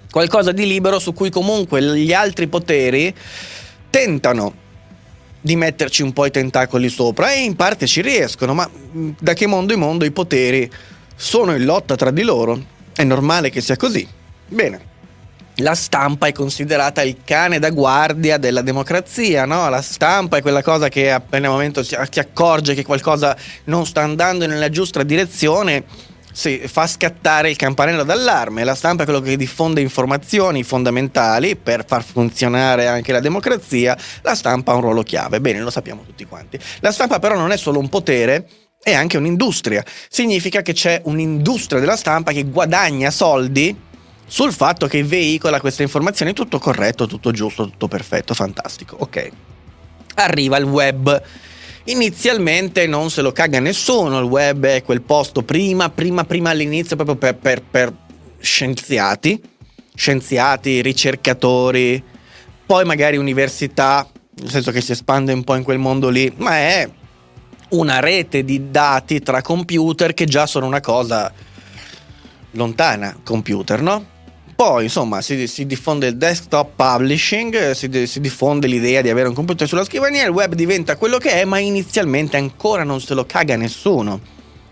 qualcosa di libero su cui comunque gli altri poteri tentano di metterci un po' i tentacoli sopra e in parte ci riescono, ma da che mondo in mondo i poteri sono in lotta tra di loro. È normale che sia così. Bene. La stampa è considerata il cane da guardia della democrazia, no? La stampa è quella cosa che appena al momento si accorge che qualcosa non sta andando nella giusta direzione sì, fa scattare il campanello d'allarme. La stampa è quello che diffonde informazioni fondamentali per far funzionare anche la democrazia. La stampa ha un ruolo chiave, bene, lo sappiamo tutti quanti. La stampa però non è solo un potere, è anche un'industria. Significa che c'è un'industria della stampa che guadagna soldi sul fatto che veicola queste informazioni tutto corretto, tutto giusto, tutto perfetto, fantastico. Ok. Arriva il web Inizialmente non se lo caga nessuno, il web è quel posto prima, prima, prima all'inizio proprio per, per, per scienziati, scienziati, ricercatori, poi magari università, nel senso che si espande un po' in quel mondo lì, ma è una rete di dati tra computer che già sono una cosa lontana, computer, no? Poi, insomma, si, si, diffonde il desktop publishing, si, si, diffonde l'idea di avere un computer sulla scrivania, il web diventa quello che è, ma inizialmente ancora non se lo caga nessuno.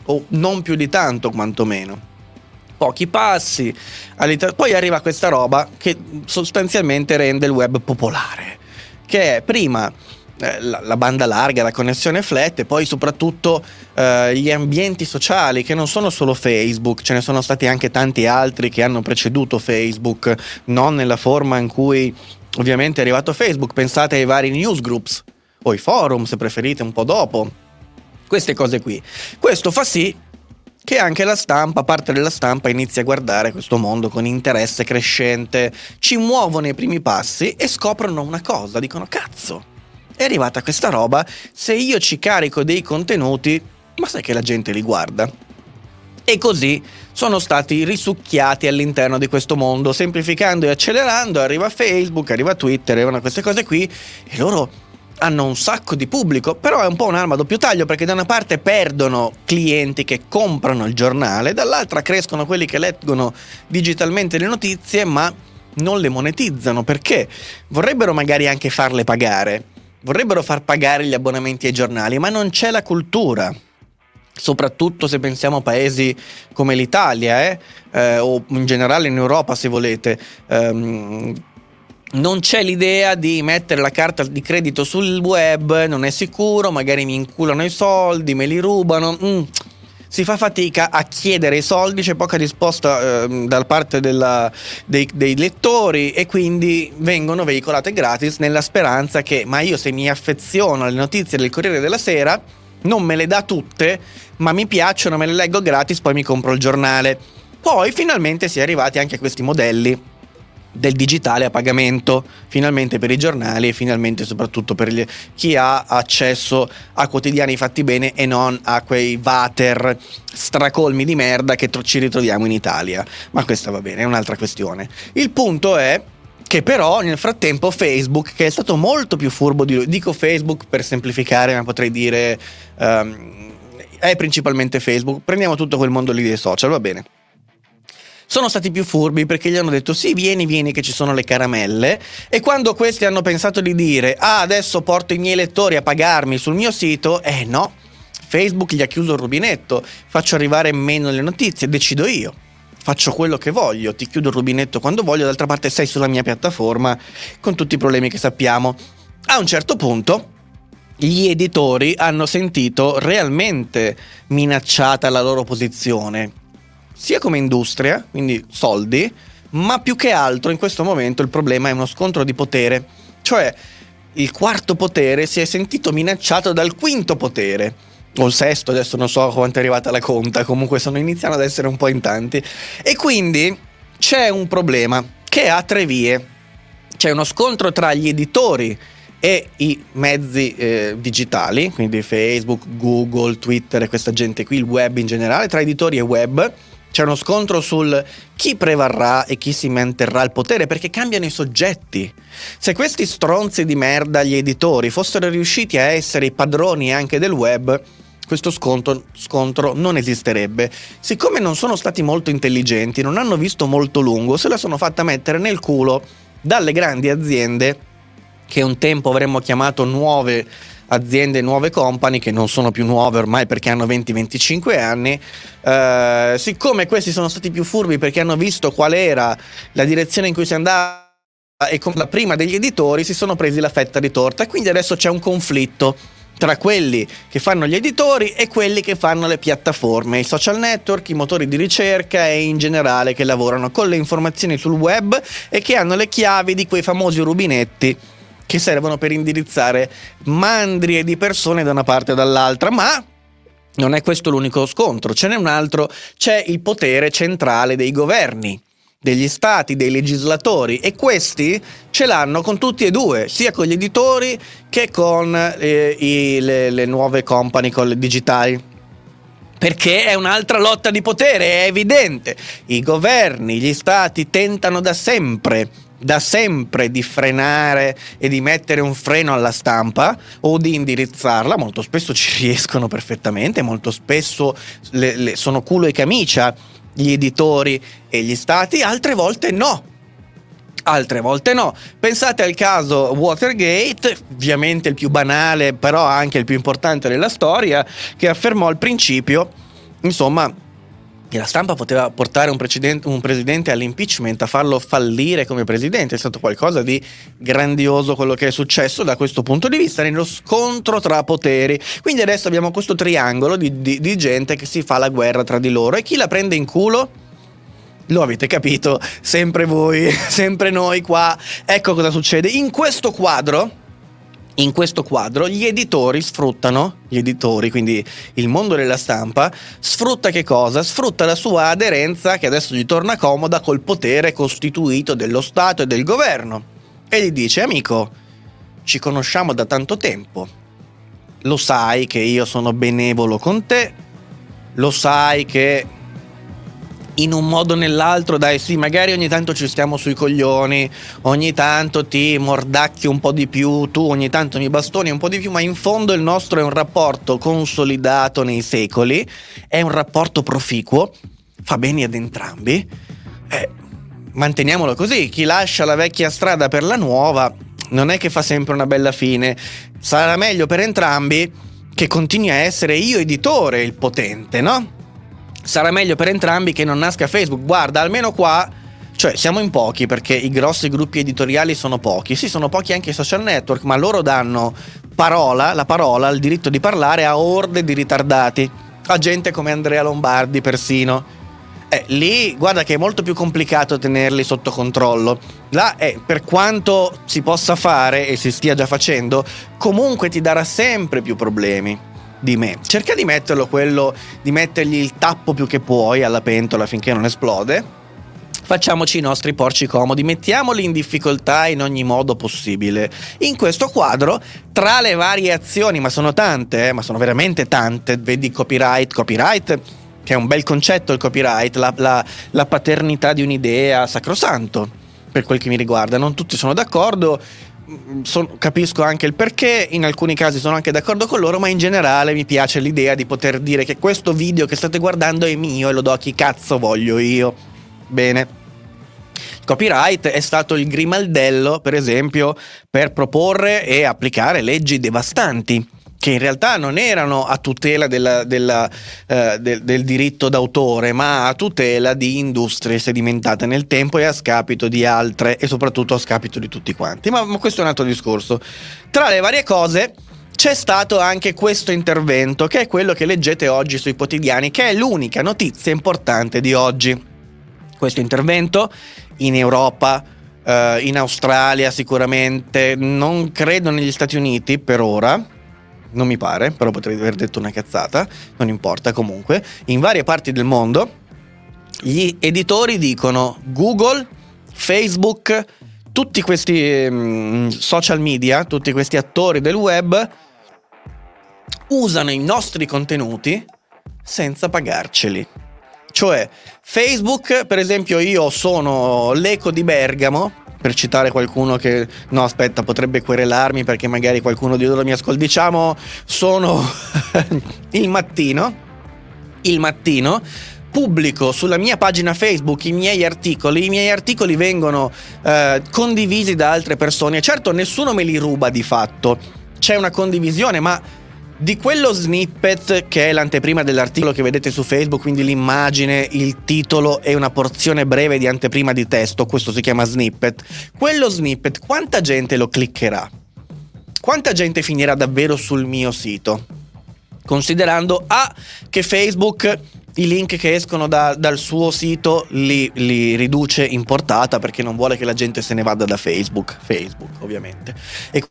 o non più di tanto quantomeno. Pochi passi, poi arriva questa roba che sostanzialmente rende il web popolare, che è prima la, la, banda larga, la connessione flat e poi soprattutto eh, gli ambienti sociali che non sono solo Facebook, ce ne sono stati anche tanti altri che hanno preceduto Facebook, non nella forma in cui ovviamente è arrivato Facebook, pensate ai vari newsgroups o i forum se preferite un po' dopo, queste cose qui. Questo fa sì che anche la stampa, parte della stampa, inizia a guardare questo mondo con interesse crescente, ci muovono i primi passi e scoprono una cosa, dicono cazzo è arrivata questa roba, se io ci carico dei contenuti, ma sai che la gente li guarda. E così sono stati risucchiati all'interno di questo mondo, semplificando e accelerando, arriva Facebook, arriva Twitter, arrivano queste cose qui e loro hanno un sacco di pubblico, però è un po' un'arma a doppio taglio perché da una parte perdono clienti che comprano il giornale, dall'altra crescono quelli che leggono digitalmente le notizie ma non le monetizzano perché vorrebbero magari anche farle pagare vorrebbero far pagare gli abbonamenti ai giornali, ma non c'è la cultura. Soprattutto se pensiamo a paesi come l'Italia, eh? Eh, o in generale in Europa, se volete. Um, non c'è l'idea di mettere la carta di credito sul web, non è sicuro, magari mi inculano i soldi, me li rubano. Mm si fa fatica a chiedere i soldi, c'è poca risposta eh, da parte della, dei, dei, lettori e quindi vengono veicolate gratis nella speranza che ma io se mi affeziono alle notizie del Corriere della Sera non me le dà tutte, ma mi piacciono, me le leggo gratis, poi mi compro il giornale. Poi finalmente si è arrivati anche a questi modelli del digitale a pagamento, finalmente per i giornali e finalmente soprattutto per gli, chi ha accesso a quotidiani fatti bene e non a quei vater stracolmi di merda che ci ritroviamo in Italia. Ma questa va bene, è un'altra questione. Il punto è che però nel frattempo Facebook, che è stato molto più furbo di lui, dico Facebook per semplificare, ma potrei dire um, è principalmente Facebook, prendiamo tutto quel mondo lì dei social, va bene sono stati più furbi perché gli hanno detto sì, vieni, vieni che ci sono le caramelle e quando questi hanno pensato di dire ah, adesso porto i miei lettori a pagarmi sul mio sito, eh no, Facebook gli ha chiuso il rubinetto, faccio arrivare meno le notizie, decido io. Faccio quello che voglio, ti chiudo il rubinetto quando voglio, d'altra parte sei sulla mia piattaforma con tutti i problemi che sappiamo. A un certo punto gli editori hanno sentito realmente minacciata la loro posizione sia come industria, quindi soldi, ma più che altro in questo momento il problema è uno scontro di potere, cioè il quarto potere si è sentito minacciato dal quinto potere. O il sesto, adesso non so quanto è arrivata la conta, comunque sono iniziando ad essere un po' in tanti. E quindi c'è un problema che ha tre vie. C'è uno scontro tra gli editori e i mezzi eh, digitali, quindi Facebook, Google, Twitter e questa gente qui, il web in generale, tra editori e web c'è uno scontro sul chi prevarrà e chi si manterrà al potere perché cambiano i soggetti. Se questi stronzi di merda, gli editori, fossero riusciti a essere i padroni anche del web, questo scontro, scontro, non esisterebbe. Siccome non sono stati molto intelligenti, non hanno visto molto lungo, se la sono fatta mettere nel culo dalle grandi aziende che un tempo avremmo chiamato nuove aziende nuove company che non sono più nuove ormai perché hanno 20-25 anni. Eh, siccome questi sono stati più furbi perché hanno visto qual era la direzione in cui si andava e con la prima degli editori si sono presi la fetta di torta quindi adesso c'è un conflitto tra quelli che fanno gli editori e quelli che fanno le piattaforme, i social network, i motori di ricerca e in generale che lavorano con le informazioni sul web e che hanno le chiavi di quei famosi rubinetti che servono per indirizzare mandrie di persone da una parte o dall'altra, ma non è questo l'unico scontro, ce n'è un altro, c'è il potere centrale dei governi degli stati, dei legislatori e questi ce l'hanno con tutti e due, sia con gli editori che con eh, i, le, le nuove company con le digitali. Perché è un'altra lotta di potere, è evidente. I governi, gli stati tentano da sempre da sempre di frenare e di mettere un freno alla stampa o di indirizzarla, molto spesso ci riescono perfettamente, molto spesso le, le, sono culo e camicia gli editori e gli stati, altre volte no. Altre volte no. Pensate al caso Watergate, ovviamente il più banale, però anche il più importante della storia, che affermò al principio insomma, la stampa poteva portare un, un, presidente all'impeachment, a farlo fallire come presidente, è stato qualcosa di grandioso quello che è successo da questo punto di vista, nello scontro tra poteri. Quindi adesso abbiamo questo triangolo di, di, di gente che si fa la guerra tra di loro e chi la prende in culo? Lo avete capito, sempre voi, sempre noi qua. Ecco cosa succede. In questo quadro in questo quadro gli editori sfruttano, gli editori, quindi il mondo della stampa, sfrutta che cosa? Sfrutta la sua aderenza che adesso gli torna comoda col potere costituito dello Stato e del governo. E gli dice, amico, ci conosciamo da tanto tempo, lo sai che io sono benevolo con te, lo sai che in un modo o nell'altro, dai, sì, magari ogni tanto ci stiamo sui coglioni, ogni tanto ti mordacchi un po' di più, tu ogni tanto mi bastoni un po' di più, ma in fondo il nostro è un rapporto consolidato nei secoli, è un rapporto proficuo, fa bene ad entrambi. Eh, manteniamolo così, chi lascia la vecchia strada per la nuova non è che fa sempre una bella fine, sarà meglio per entrambi che continui a essere io editore il potente, no? Sarà meglio per entrambi che non nasca Facebook. Guarda, almeno qua, cioè siamo in pochi perché i grossi gruppi editoriali sono pochi. Sì, sono pochi anche i social network, ma loro danno parola, la parola, il diritto di parlare a orde di ritardati, a gente come Andrea Lombardi persino. Eh, lì guarda che è molto più complicato tenerli sotto controllo. Là, eh, per quanto si possa fare e si stia già facendo, comunque ti darà sempre più problemi di me. Cerca di metterlo quello, di mettergli il tappo più che puoi alla pentola finché non esplode. Facciamoci i nostri porci comodi, mettiamoli in difficoltà in ogni modo possibile. In questo quadro, tra le varie azioni, ma sono tante, eh, ma sono veramente tante, vedi copyright, copyright, che è un bel concetto il copyright, la, la, la paternità di un'idea, sacrosanto, per quel che mi riguarda. Non tutti sono d'accordo, son, capisco anche il perché, in alcuni casi sono anche d'accordo con loro, ma in generale mi piace l'idea di poter dire che questo video che state guardando è mio e lo do a chi cazzo voglio io. Bene. Copyright è stato il grimaldello, per esempio, per proporre e applicare leggi devastanti che in realtà non erano a tutela della, della, eh, del, del, diritto d'autore, ma a tutela di industrie sedimentate nel tempo e a scapito di altre e soprattutto a scapito di tutti quanti. Ma, ma questo è un altro discorso. Tra le varie cose c'è stato anche questo intervento, che è quello che leggete oggi sui quotidiani, che è l'unica notizia importante di oggi. Questo intervento in Europa, eh, in Australia sicuramente, non credo negli Stati Uniti per ora, non mi pare, però potrei aver detto una cazzata, non importa comunque, in varie parti del mondo gli editori dicono Google, Facebook, tutti questi um, social media, tutti questi attori del web usano i nostri contenuti senza pagarceli. Cioè, Facebook, per esempio, io sono l'eco di Bergamo, per citare qualcuno che no aspetta potrebbe querelarmi perché magari qualcuno di loro mi ascolta diciamo sono il mattino il mattino pubblico sulla mia pagina Facebook i miei articoli, i miei articoli vengono eh, condivisi da altre persone. Certo, nessuno me li ruba di fatto, c'è una condivisione, ma di quello snippet che è l'anteprima dell'articolo che vedete su Facebook, quindi l'immagine, il titolo e una porzione breve di anteprima di testo, questo si chiama snippet, quello snippet quanta gente lo cliccherà? Quanta gente finirà davvero sul mio sito? Considerando A che Facebook i link che escono da, dal suo sito li, li, riduce in portata perché non vuole che la gente se ne vada da Facebook, Facebook ovviamente. E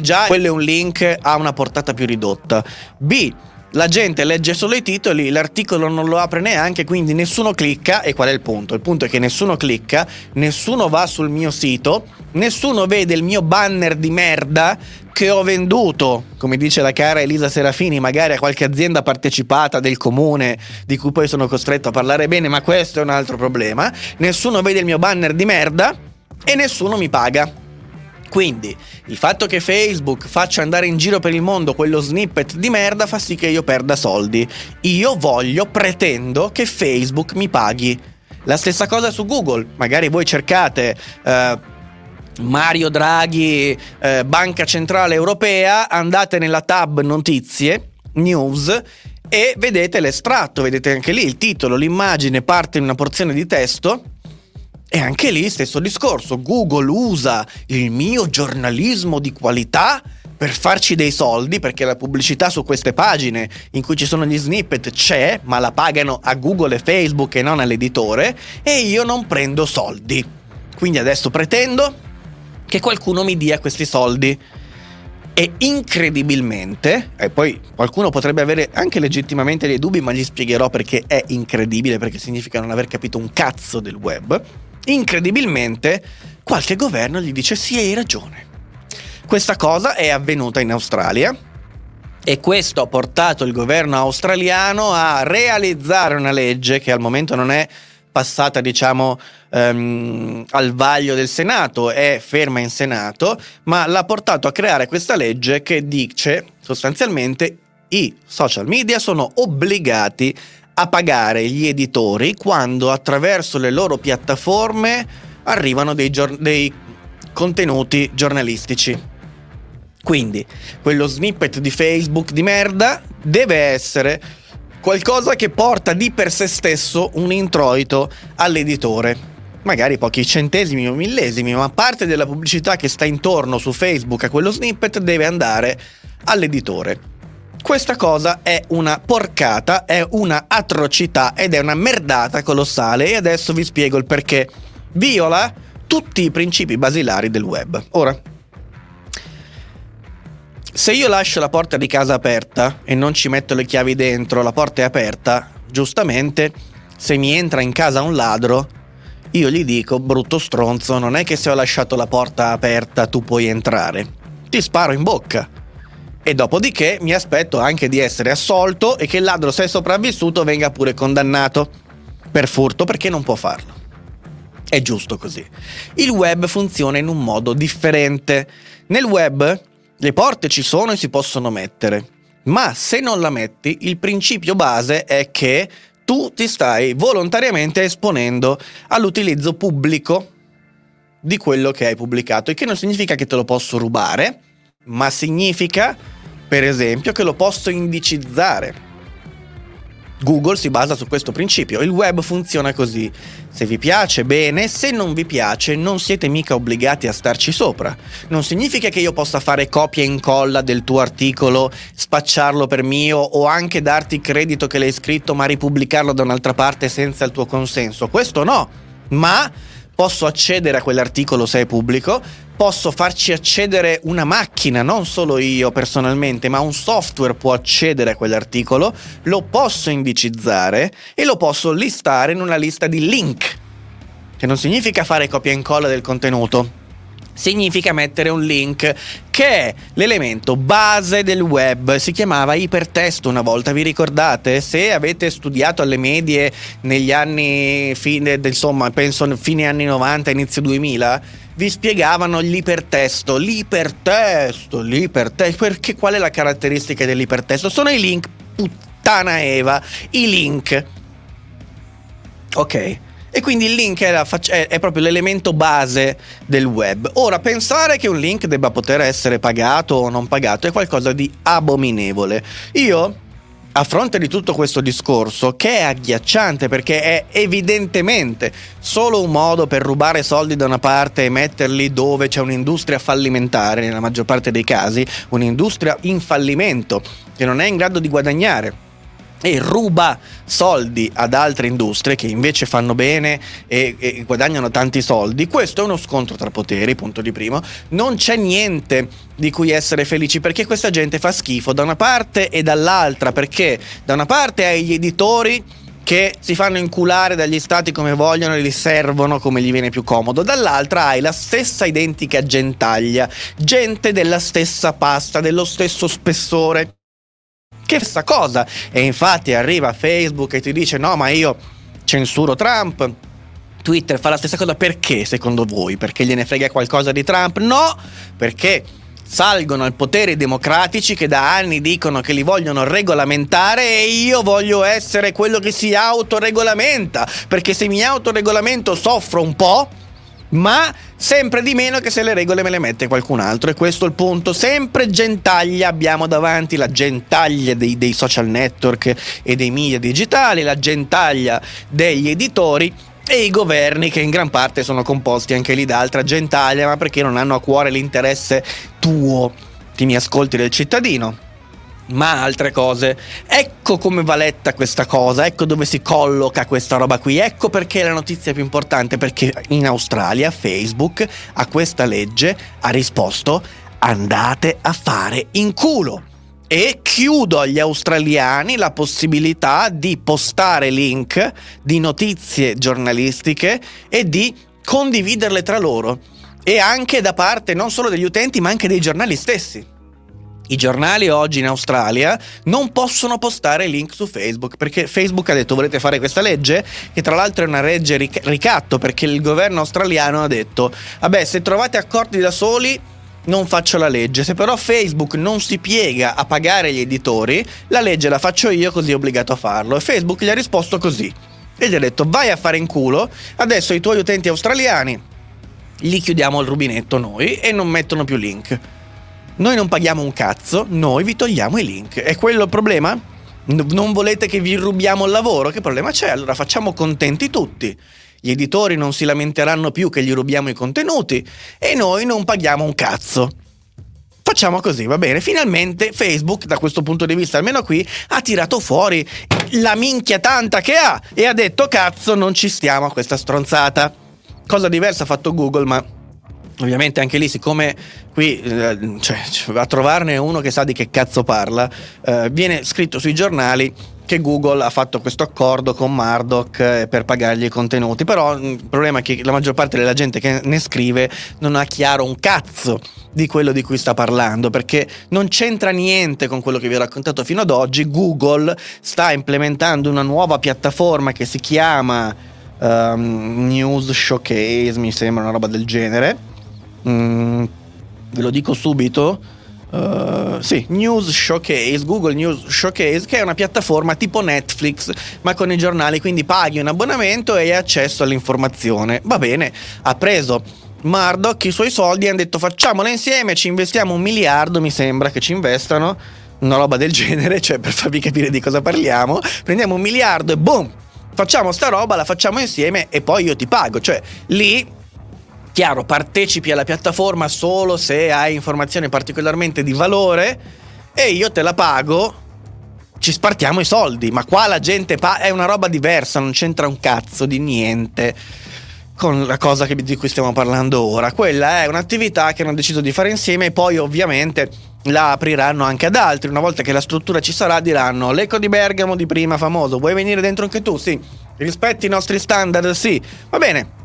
Già quello è un link a una portata più ridotta. B. La gente legge solo i titoli, l'articolo non lo apre neanche, quindi nessuno clicca. E qual è il punto? Il punto è che nessuno clicca, nessuno va sul mio sito, nessuno vede il mio banner di merda che ho venduto, come dice la cara Elisa Serafini, magari a qualche azienda partecipata del comune di cui poi sono costretto a parlare bene, ma questo è un altro problema. Nessuno vede il mio banner di merda e nessuno mi paga. Quindi il fatto che Facebook faccia andare in giro per il mondo quello snippet di merda fa sì che io perda soldi. Io voglio, pretendo che Facebook mi paghi. La stessa cosa su Google. Magari voi cercate eh, Mario Draghi, eh, Banca Centrale Europea, andate nella tab notizie, news e vedete l'estratto, vedete anche lì il titolo, l'immagine parte in una porzione di testo e anche lì stesso discorso, Google usa il mio giornalismo di qualità per farci dei soldi, perché la pubblicità su queste pagine in cui ci sono gli snippet c'è, ma la pagano a Google e Facebook e non all'editore, e io non prendo soldi. Quindi adesso pretendo che qualcuno mi dia questi soldi. E incredibilmente, e poi qualcuno potrebbe avere anche legittimamente dei dubbi, ma gli spiegherò perché è incredibile, perché significa non aver capito un cazzo del web. Incredibilmente, qualche governo gli dice sì, hai ragione. Questa cosa è avvenuta in Australia e questo ha portato il governo australiano a realizzare una legge che al momento non è passata, diciamo, um, al vaglio del Senato, è ferma in Senato, ma l'ha portato a creare questa legge che dice sostanzialmente i social media sono obbligati a pagare gli editori quando attraverso le loro piattaforme arrivano dei, gior- dei contenuti giornalistici. Quindi, quello snippet di Facebook di merda deve essere qualcosa che porta di per sé stesso un introito all'editore. Magari pochi centesimi o millesimi, ma parte della pubblicità che sta intorno su Facebook a quello snippet deve andare all'editore. Questa cosa è una porcata, è una atrocità ed è una merdata colossale e adesso vi spiego il perché. Viola tutti i principi basilari del web. Ora, se io lascio la porta di casa aperta e non ci metto le chiavi dentro, la porta è aperta, giustamente, se mi entra in casa un ladro, io gli dico, brutto stronzo, non è che se ho lasciato la porta aperta tu puoi entrare. Ti sparo in bocca. E dopodiché mi aspetto anche di essere assolto e che il ladro, se è sopravvissuto, venga pure condannato per furto perché non può farlo. È giusto così. Il web funziona in un modo differente. Nel web le porte ci sono e si possono mettere, ma se non la metti, il principio base è che tu ti stai volontariamente esponendo all'utilizzo pubblico di quello che hai pubblicato, il che non significa che te lo posso rubare, ma significa, per esempio, che lo posso indicizzare. Google si basa su questo principio, il web funziona così. Se vi piace bene, se non vi piace non siete mica obbligati a starci sopra. Non significa che io possa fare copia e incolla del tuo articolo, spacciarlo per mio o anche darti credito che l'hai scritto ma ripubblicarlo da un'altra parte senza il tuo consenso. Questo no, ma posso accedere a quell'articolo se è pubblico, posso farci accedere una macchina, non solo io personalmente, ma un software può accedere a quell'articolo, lo posso indicizzare e lo posso listare in una lista di link, che non significa fare copia e incolla del contenuto, significa mettere un link che è l'elemento base del web. Si chiamava ipertesto una volta, vi ricordate? Se avete studiato alle medie negli anni fine, insomma, penso fine anni 90, inizio 2000, vi spiegavano l'ipertesto, l'ipertesto, l'ipertesto, perché qual è la caratteristica dell'ipertesto? Sono i link, puttana Eva, i link. Ok. E quindi il link è, fac- è, proprio l'elemento base del web. Ora, pensare che un link debba poter essere pagato o non pagato è qualcosa di abominevole. Io, a fronte di tutto questo discorso, che è agghiacciante perché è evidentemente solo un modo per rubare soldi da una parte e metterli dove c'è un'industria fallimentare, nella maggior parte dei casi, un'industria in fallimento, che non è in grado di guadagnare e ruba soldi ad altre industrie che invece fanno bene e, e, guadagnano tanti soldi. Questo è uno scontro tra poteri, punto di primo. Non c'è niente di cui essere felici perché questa gente fa schifo da una parte e dall'altra, perché da una parte hai gli editori che si fanno inculare dagli stati come vogliono e li servono come gli viene più comodo. Dall'altra hai la stessa identica gentaglia, gente della stessa pasta, dello stesso spessore che stessa cosa. E infatti arriva Facebook e ti dice no ma io censuro Trump. Twitter fa la stessa cosa perché secondo voi? Perché gliene frega qualcosa di Trump? No, perché salgono al potere i democratici che da anni dicono che li vogliono regolamentare e io voglio essere quello che si autoregolamenta, perché se mi autoregolamento soffro un po', ma sempre di meno che se le regole me le mette qualcun altro e questo è il punto. Sempre gentaglia abbiamo davanti la gentaglia dei, dei social network e dei media digitali la gentaglia degli editori e i governi che in gran parte sono composti anche lì da altra gentaglia ma perché non hanno a cuore l'interesse tuo ti mi ascolti del cittadino ma altre cose. Ecco come va letta questa cosa, ecco dove si colloca questa roba qui, ecco perché è la notizia più importante, perché in Australia Facebook a questa legge ha risposto andate a fare in culo. E chiudo agli australiani la possibilità di postare link di notizie giornalistiche e di condividerle tra loro. E anche da parte non solo degli utenti, ma anche dei giornali stessi i giornali oggi in Australia non possono postare link su Facebook perché Facebook ha detto volete fare questa legge? Che tra l'altro è una legge ric- ricatto perché il governo australiano ha detto vabbè se trovate accordi da soli non faccio la legge. Se però Facebook non si piega a pagare gli editori la legge la faccio io così è obbligato a farlo. E Facebook gli ha risposto così. E gli ha detto vai a fare in culo adesso i tuoi utenti australiani gli chiudiamo il rubinetto noi e non mettono più link noi non paghiamo un cazzo, noi vi togliamo i link. È quello il problema? non volete che vi rubiamo il lavoro? Che problema c'è? Allora facciamo contenti tutti. Gli editori non si lamenteranno più che gli rubiamo i contenuti e noi non paghiamo un cazzo. Facciamo così, va bene. Finalmente Facebook, da questo punto di vista, almeno qui, ha tirato fuori la minchia tanta che ha e ha detto cazzo non ci stiamo a questa stronzata. Cosa diversa ha fatto Google, ma Ovviamente anche lì, siccome qui eh, cioè, a trovarne uno che sa di che cazzo parla, eh, viene scritto sui giornali che Google ha fatto questo accordo con Murdoch eh, per pagargli i contenuti, però mm, il problema è che la maggior parte della gente che ne scrive non ha chiaro un cazzo di quello di cui sta parlando, perché non c'entra niente con quello che vi ho raccontato fino ad oggi. Google sta implementando una nuova piattaforma che si chiama um, News Showcase, mi sembra una roba del genere Mm, ve lo dico subito. Uh, sì, News Showcase, Google News Showcase, che è una piattaforma tipo Netflix, ma con i giornali, quindi paghi un abbonamento e hai accesso all'informazione. Va bene, ha preso Murdoch i suoi soldi e hanno detto facciamola insieme, ci investiamo un miliardo, mi sembra che ci investano, una roba del genere, cioè per farvi capire di cosa parliamo, prendiamo un miliardo e boom, facciamo sta roba, la facciamo insieme e poi io ti pago, cioè lì Chiaro, partecipi alla piattaforma solo se hai informazioni particolarmente di valore e io te la pago, ci spartiamo i soldi, ma qua la gente pa- è una roba diversa, non c'entra un cazzo di niente con la cosa che, di cui stiamo parlando ora. Quella è un'attività che hanno deciso di fare insieme e poi ovviamente la apriranno anche ad altri. Una volta che la struttura ci sarà diranno l'eco di Bergamo di prima famoso, vuoi venire dentro anche tu? Sì. Rispetti i nostri standard? Sì. Va bene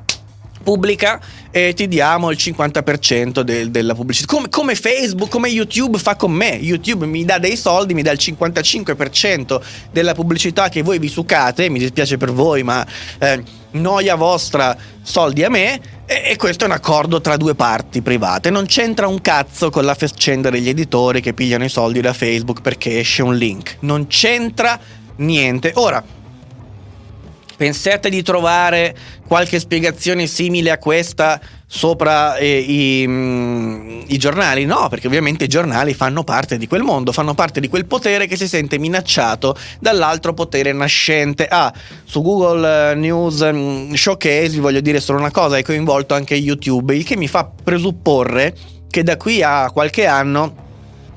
pubblica e ti diamo il 50% del, della pubblicità. Come, come, Facebook, come YouTube fa con me. YouTube mi dà dei soldi, mi dà il 55% della pubblicità che voi vi succate. Mi dispiace per voi, ma eh, noia vostra, soldi a me. E, e, questo è un accordo tra due parti private. Non c'entra un cazzo con la faccenda degli editori che pigliano i soldi da Facebook perché esce un link. Non c'entra niente. Ora Pensate di trovare qualche spiegazione simile a questa sopra eh, i, mm, i, giornali? No, perché ovviamente i giornali fanno parte di quel mondo, fanno parte di quel potere che si sente minacciato dall'altro potere nascente. Ah, su Google News mm, Showcase vi voglio dire solo una cosa, è coinvolto anche YouTube, il che mi fa presupporre che da qui a qualche anno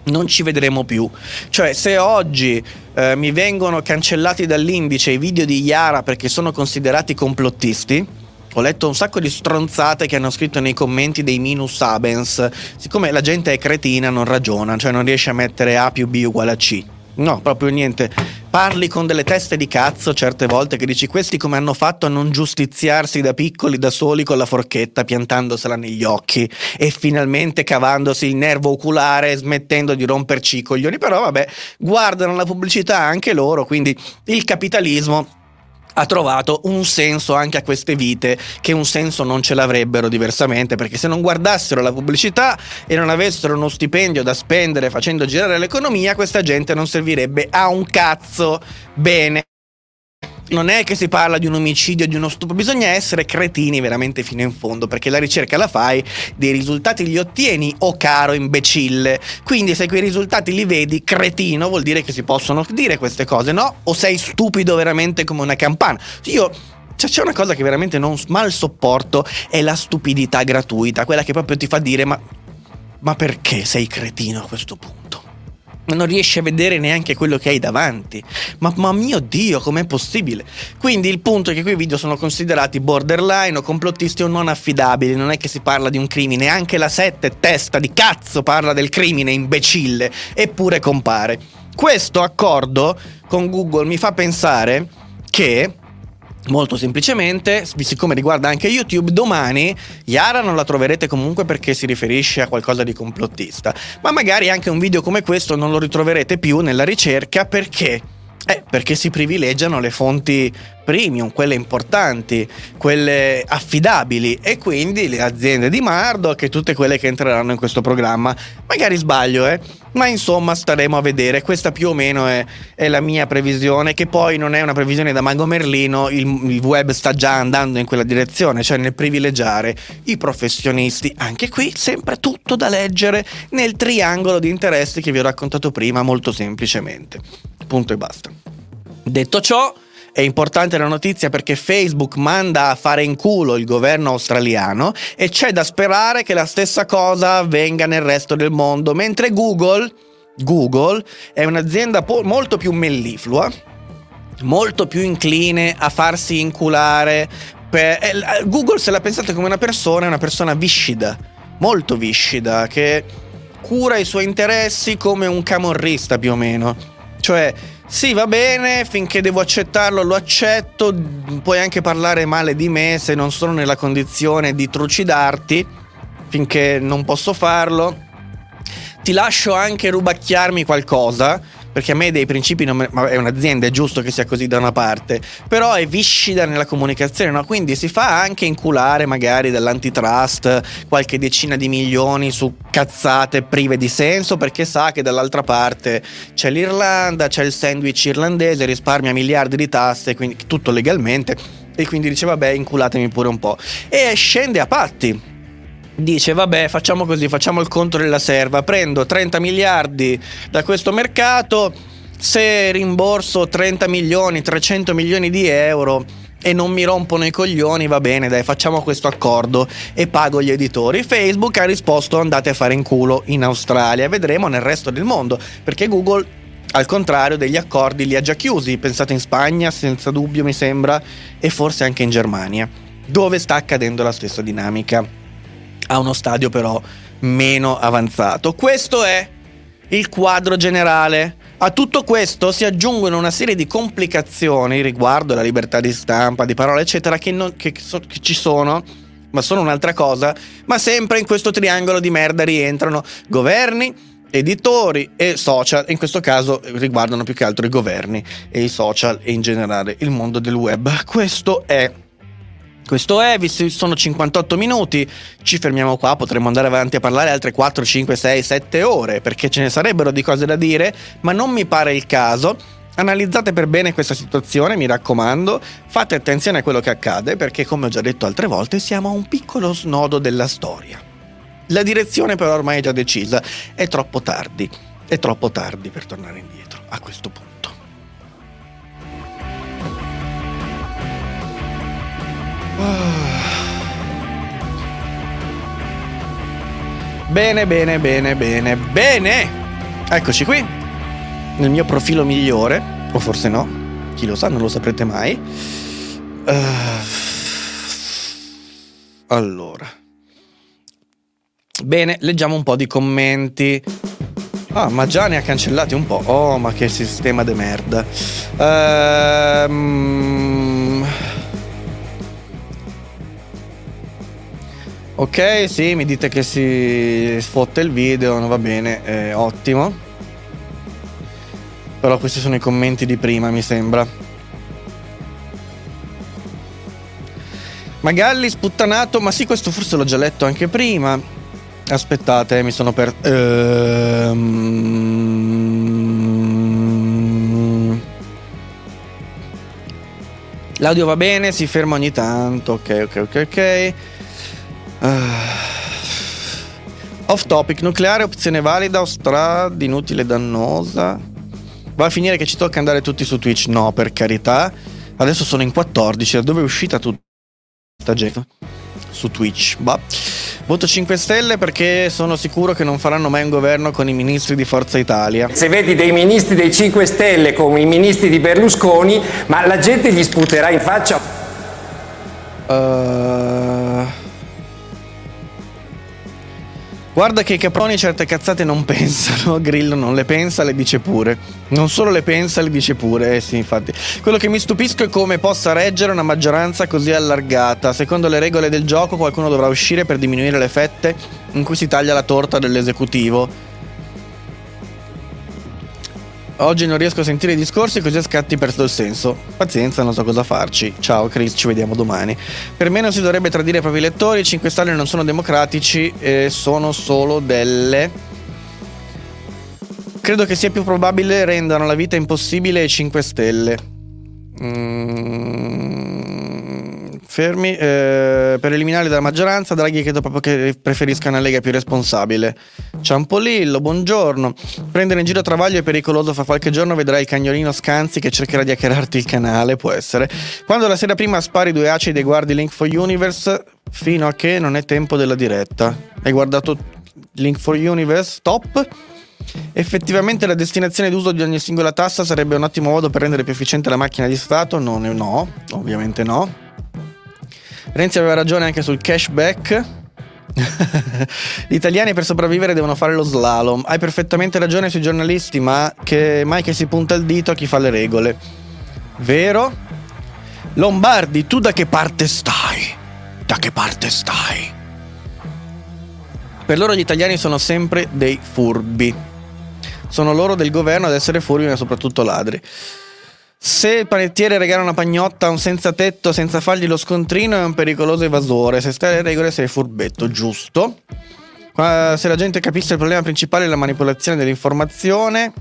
non ci vedremo più. Cioè, se oggi eh, mi vengono cancellati dall'indice i video di Yara perché sono considerati complottisti, ho letto un sacco di stronzate che hanno scritto nei commenti dei minus abens. Siccome la gente è cretina, non ragiona, cioè non riesce a mettere A più B uguale a C. No, proprio niente. Parli con delle teste di cazzo certe volte che dici questi come hanno fatto a non giustiziarsi da piccoli da soli con la forchetta piantandosela negli occhi e finalmente cavandosi il nervo oculare smettendo di romperci i coglioni. Però vabbè, guardano la pubblicità anche loro, quindi il capitalismo ha trovato un senso anche a queste vite che un senso non ce l'avrebbero diversamente perché se non guardassero la pubblicità e non avessero uno stipendio da spendere facendo girare l'economia questa gente non servirebbe a un cazzo. Bene non è che si parla di un omicidio, di uno stupro, bisogna essere cretini veramente fino in fondo, perché la ricerca la fai, dei risultati li ottieni, o caro imbecille. Quindi se quei risultati li vedi, cretino, vuol dire che si possono dire queste cose, no? O sei stupido veramente come una campana. Io cioè, c'è una cosa che veramente non mal sopporto, è la stupidità gratuita, quella che proprio ti fa dire ma, ma perché sei cretino a questo punto? Non riesci a vedere neanche quello che hai davanti. Ma, ma, mio Dio, com'è possibile? Quindi il punto è che quei video sono considerati borderline o complottisti o non affidabili. Non è che si parla di un crimine, anche la 7 testa di cazzo parla del crimine, imbecille, eppure compare. Questo accordo con Google mi fa pensare che Molto semplicemente, siccome riguarda anche YouTube, domani Yara non la troverete comunque perché si riferisce a qualcosa di complottista, ma magari anche un video come questo non lo ritroverete più nella ricerca perché eh, perché si privilegiano le fonti premium, quelle importanti, quelle affidabili e quindi le aziende di Murdoch e tutte quelle che entreranno in questo programma. Magari sbaglio, eh? Ma insomma staremo a vedere, questa più o meno è, è la mia previsione, che poi non è una previsione da Mago Merlino, il, il web sta già andando in quella direzione, cioè nel privilegiare i professionisti. Anche qui sempre tutto da leggere nel triangolo di interessi che vi ho raccontato prima molto semplicemente. Punto e basta. Detto ciò, è importante la notizia perché Facebook manda a fare in culo il governo australiano e c'è da sperare che la stessa cosa avvenga nel resto del mondo, mentre Google, Google è un'azienda po- molto più melliflua, molto più incline a farsi inculare. Per... Eh, Google se la pensate come una persona, è una persona viscida, molto viscida, che cura i suoi interessi come un camorrista più o meno. Cioè, sì, va bene, finché devo accettarlo lo accetto, puoi anche parlare male di me se non sono nella condizione di trucidarti, finché non posso farlo. Ti lascio anche rubacchiarmi qualcosa, perché a me dei principi non me, ma è un'azienda, è giusto che sia così da una parte, però è viscida nella comunicazione, no? quindi si fa anche inculare magari dall'antitrust qualche decina di milioni su cazzate prive di senso, perché sa che dall'altra parte c'è l'Irlanda, c'è il sandwich irlandese, risparmia miliardi di tasse, quindi tutto legalmente, e quindi dice vabbè inculatemi pure un po'. E scende a patti dice vabbè facciamo così, facciamo il conto della serva, prendo 30 miliardi da questo mercato, se rimborso 30 milioni, 300 milioni di euro e non mi rompono i coglioni, va bene, dai, facciamo questo accordo e pago gli editori. Facebook ha risposto andate a fare in culo in Australia, vedremo nel resto del mondo, perché Google al contrario degli accordi li ha già chiusi, pensate in Spagna, senza dubbio mi sembra, e forse anche in Germania, dove sta accadendo la stessa dinamica a uno stadio però meno avanzato. Questo è il quadro generale. A tutto questo si aggiungono una serie di complicazioni riguardo la libertà di stampa, di parole, eccetera, che, non, che, so, che ci sono, ma sono un'altra cosa. Ma sempre in questo triangolo di merda rientrano governi, editori e social, in questo caso riguardano più che altro i governi e i social e in generale il mondo del web. Questo è questo è, visto sono 58 minuti, ci fermiamo qua, potremmo andare avanti a parlare altre 4, 5, 6, 7 ore, perché ce ne sarebbero di cose da dire, ma non mi pare il caso. Analizzate per bene questa situazione, mi raccomando, fate attenzione a quello che accade, perché come ho già detto altre volte siamo a un piccolo snodo della storia. La direzione però ormai è già decisa, è troppo tardi, è troppo tardi per tornare indietro a questo punto. Bene, bene, bene, bene, bene. Eccoci qui. Nel mio profilo migliore, o forse no, chi lo sa, non lo saprete mai. Uh, allora. Bene, leggiamo un po' di commenti. Ah, ma già ne ha cancellati un po'. Oh, ma che sistema de merda. Ehm... Um, Ok, sì, mi dite che si sfotte il video, non va bene, eh, ottimo. Però questi sono i commenti di prima, mi sembra. Magalli sputtanato, ma sì, questo forse l'ho già letto anche prima. Aspettate, mi sono per... Ehm... L'audio va bene, si ferma ogni tanto. Ok, ok, ok, ok. Ah. Off topic, nucleare, opzione valida o strada inutile e dannosa? Va a finire che ci tocca andare tutti su Twitch? No, per carità. Adesso sono in 14, da dove è uscita tutta questa gente? Su Twitch. Bah. Voto 5 Stelle perché sono sicuro che non faranno mai un governo con i ministri di Forza Italia. Se vedi dei ministri dei 5 Stelle come i ministri di Berlusconi, ma la gente gli sputerà in faccia. Uh... Guarda che i caproni certe cazzate non pensano, Grillo non le pensa, le dice pure. Non solo le pensa, le dice pure, eh sì, infatti. Quello che mi stupisco è come possa reggere una maggioranza così allargata. Secondo le regole del gioco qualcuno dovrà uscire per diminuire le fette in cui si taglia la torta dell'esecutivo. Oggi non riesco a sentire i discorsi così a scatti perso il senso. Pazienza, non so cosa farci. Ciao Chris, ci vediamo domani. Per me non si dovrebbe tradire i propri lettori, i 5 Stelle non sono democratici, eh, sono solo delle... Credo che sia più probabile rendano la vita impossibile ai 5 Stelle. Mm, fermi. Eh, per eliminarli dalla maggioranza, Draghi credo proprio che preferisca una lega più responsabile. Ciampolillo, buongiorno. Prendere in giro Travaglio è pericoloso. Fra qualche giorno vedrai il cagnolino Scanzi che cercherà di hackerarti il canale. Può essere. Quando la sera prima spari due acidi e guardi Link for Universe, fino a che non è tempo della diretta. Hai guardato Link for Universe? Top. Effettivamente la destinazione d'uso di ogni singola tassa sarebbe un ottimo modo per rendere più efficiente la macchina di Stato? Non no, ovviamente no. Renzi aveva ragione anche sul cashback. Gli italiani per sopravvivere devono fare lo slalom. Hai perfettamente ragione sui giornalisti, ma che mai che si punta il dito a chi fa le regole. Vero? Lombardi, tu da che parte stai? Da che parte stai? Per loro gli italiani sono sempre dei furbi. Sono loro del governo ad essere furbi, ma soprattutto ladri. Se il panettiere regala una pagnotta a un senza tetto senza fargli lo scontrino è un pericoloso evasore. Se stai alle regole sei furbetto, giusto? Se la gente capisse il problema principale è la manipolazione dell'informazione.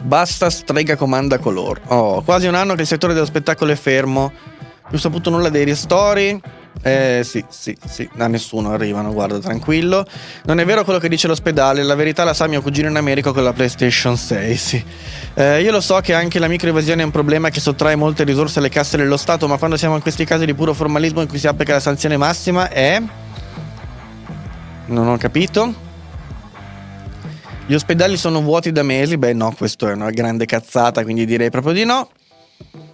Basta strega comanda color. Oh, quasi un anno che il settore dello spettacolo è fermo. Non ho saputo nulla dei ristori. Eh sì, sì, sì, da nessuno arrivano, guarda, tranquillo. Non è vero quello che dice l'ospedale, la verità la sa mio cugino in America con la PlayStation 6, sì. Eh, io lo so che anche la microevasione è un problema che sottrae molte risorse alle casse dello Stato, ma quando siamo in questi casi di puro formalismo in cui si applica la sanzione massima è... Non ho capito. Gli ospedali sono vuoti da mesi, beh no, questo è una grande cazzata, quindi direi proprio di no.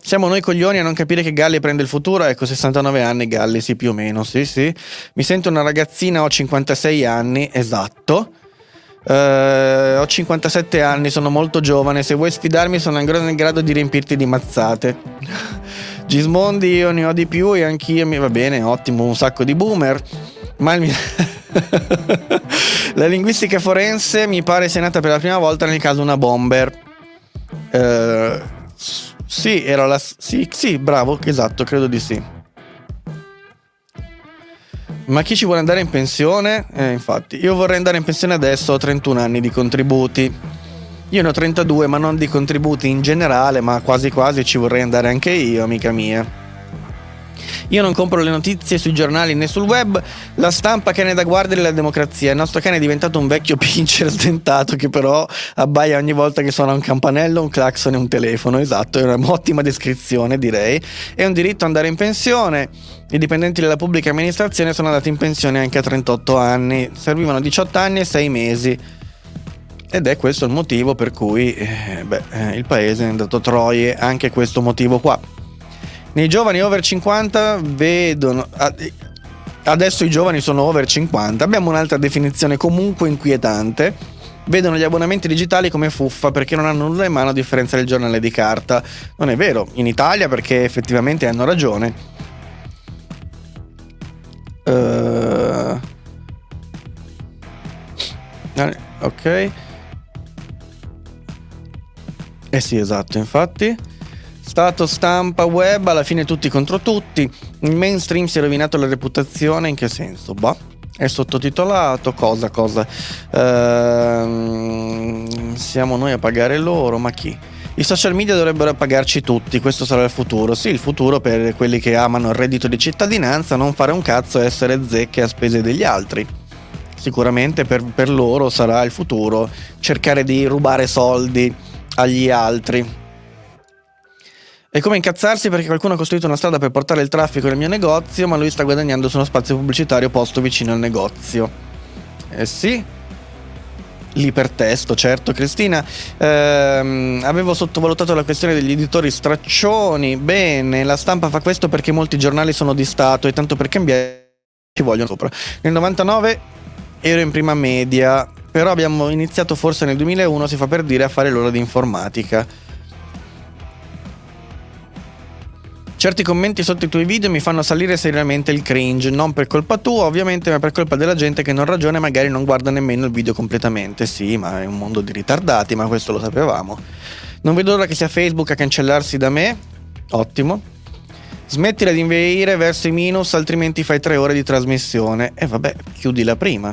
Siamo noi coglioni a non capire che Galli prende il futuro. Ecco, 69 anni, Galli, sì, più o meno, sì, sì. Mi sento una ragazzina, ho 56 anni, esatto. Uh, ho 57 anni, sono molto giovane. Se vuoi sfidarmi, sono ancora in grado di riempirti di mazzate. Gismondi, io ne ho di più e anch'io mi va bene, ottimo, un sacco di boomer. Ma il mio... la linguistica forense mi pare sia nata per la prima volta nel caso una bomber. Uh, sì, era la. Sì, sì, bravo, esatto, credo di sì. Ma chi ci vuole andare in pensione? Eh, infatti, io vorrei andare in pensione adesso, ho 31 anni di contributi. Io ne ho 32, ma non di contributi in generale, ma quasi quasi ci vorrei andare anche io, amica mia. Io non compro le notizie sui giornali né sul web, la stampa cane da guardare la democrazia. Il nostro cane è diventato un vecchio pincher stentato che però abbaia ogni volta che suona un campanello, un clacson e un telefono. Esatto, è un'ottima descrizione direi. È un diritto andare in pensione. I dipendenti della pubblica amministrazione sono andati in pensione anche a 38 anni, servivano 18 anni e 6 mesi. Ed è questo il motivo per cui eh, beh, eh, il paese è andato troie, anche questo motivo qua. Nei giovani over 50 vedono... Adesso i giovani sono over 50. Abbiamo un'altra definizione comunque inquietante. Vedono gli abbonamenti digitali come fuffa perché non hanno nulla in mano a differenza del giornale di carta. Non è vero, in Italia perché effettivamente hanno ragione. Uh... Ok. Eh sì, esatto, infatti. Stato stampa web, alla fine tutti contro tutti. Il mainstream si è rovinato la reputazione, in che senso? Boh. È sottotitolato, cosa, cosa. Ehm, siamo noi a pagare loro, ma chi? I social media dovrebbero pagarci tutti, questo sarà il futuro. Sì, il futuro per quelli che amano il reddito di cittadinanza, non fare un cazzo e essere zecche a spese degli altri. Sicuramente per, per loro sarà il futuro cercare di rubare soldi agli altri. È come incazzarsi perché qualcuno ha costruito una strada per portare il traffico nel mio negozio, ma lui sta guadagnando su uno spazio pubblicitario posto vicino al negozio. Eh sì, l'ipertesto, certo. Cristina, ehm, avevo sottovalutato la questione degli editori straccioni. Bene, la stampa fa questo perché molti giornali sono di Stato e tanto per cambiare ci vogliono sopra. Nel 99 ero in prima media, però abbiamo iniziato forse nel 2001, si fa per dire, a fare l'ora di informatica. Certi commenti sotto i tuoi video mi fanno salire seriamente il cringe, non per colpa tua ovviamente, ma per colpa della gente che non ragiona e magari non guarda nemmeno il video completamente. Sì, ma è un mondo di ritardati, ma questo lo sapevamo. Non vedo l'ora che sia Facebook a cancellarsi da me. Ottimo. Smettila di inveire verso i minus, altrimenti fai tre ore di trasmissione. E vabbè, chiudila prima.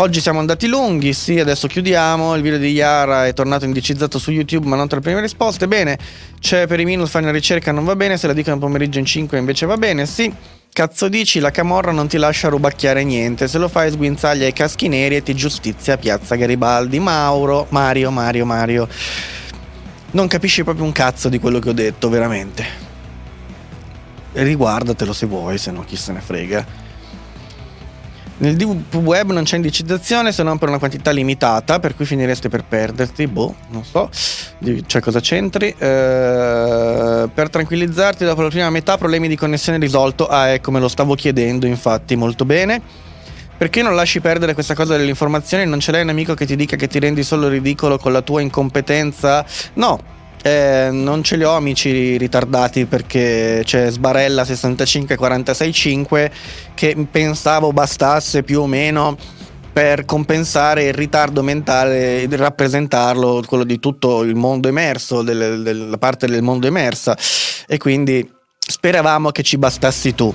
Oggi siamo andati lunghi, sì, adesso chiudiamo. Il video di Yara è tornato indicizzato su YouTube, ma non tra le prime risposte. Bene, c'è per i minus fare una ricerca, non va bene. Se la dicono pomeriggio in 5 invece va bene, sì. Cazzo dici, la camorra non ti lascia rubacchiare niente. Se lo fai sguinzaglia i caschi neri e ti giustizia Piazza Garibaldi. Mauro, Mario, Mario, Mario. Non capisci proprio un cazzo di quello che ho detto, veramente. Riguardatelo se vuoi, se no chi se ne frega. Nel deep web non c'è indicizzazione se non per una quantità limitata, per cui finireste per perderti. Boh, non so. Cioè, cosa c'entri? Eh, per tranquillizzarti, dopo la prima metà, problemi di connessione risolto. Ah, ecco, me lo stavo chiedendo, infatti, molto bene. Perché non lasci perdere questa cosa delle informazioni? Non ce l'hai un amico che ti dica che ti rendi solo ridicolo con la tua incompetenza? No, eh, non ce li ho amici ritardati perché c'è Sbarella 65465 che pensavo bastasse più o meno per compensare il ritardo mentale e rappresentarlo, quello di tutto il mondo emerso, del, della parte del mondo emersa e quindi speravamo che ci bastassi tu.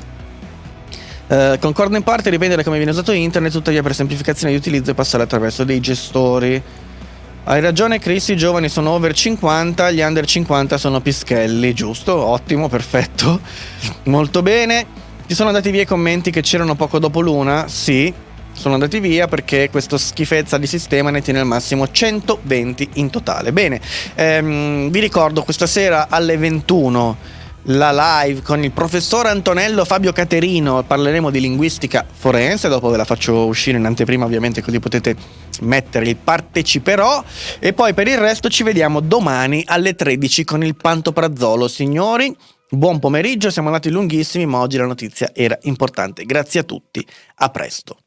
Uh, concordo in parte riprendere come viene usato internet, tuttavia per semplificazione di utilizzo passare attraverso dei gestori. Hai ragione Chris, i giovani sono over 50, gli under 50 sono pischelli, giusto? Ottimo, perfetto. Molto bene. Ti sono andati via i commenti che c'erano poco dopo l'una? Sì, sono andati via perché questo schifezza di sistema ne tiene al massimo 120 in totale. Bene, ehm, vi ricordo questa sera alle 21 la live con il professor Antonello Fabio Caterino. Parleremo di linguistica forense. Dopo ve la faccio uscire in anteprima, ovviamente, così potete mettere il parteciperò. E poi per il resto ci vediamo domani alle 13 con il Pantoprazzolo. Signori, buon pomeriggio. Siamo andati lunghissimi, ma oggi la notizia era importante. Grazie a tutti. A presto.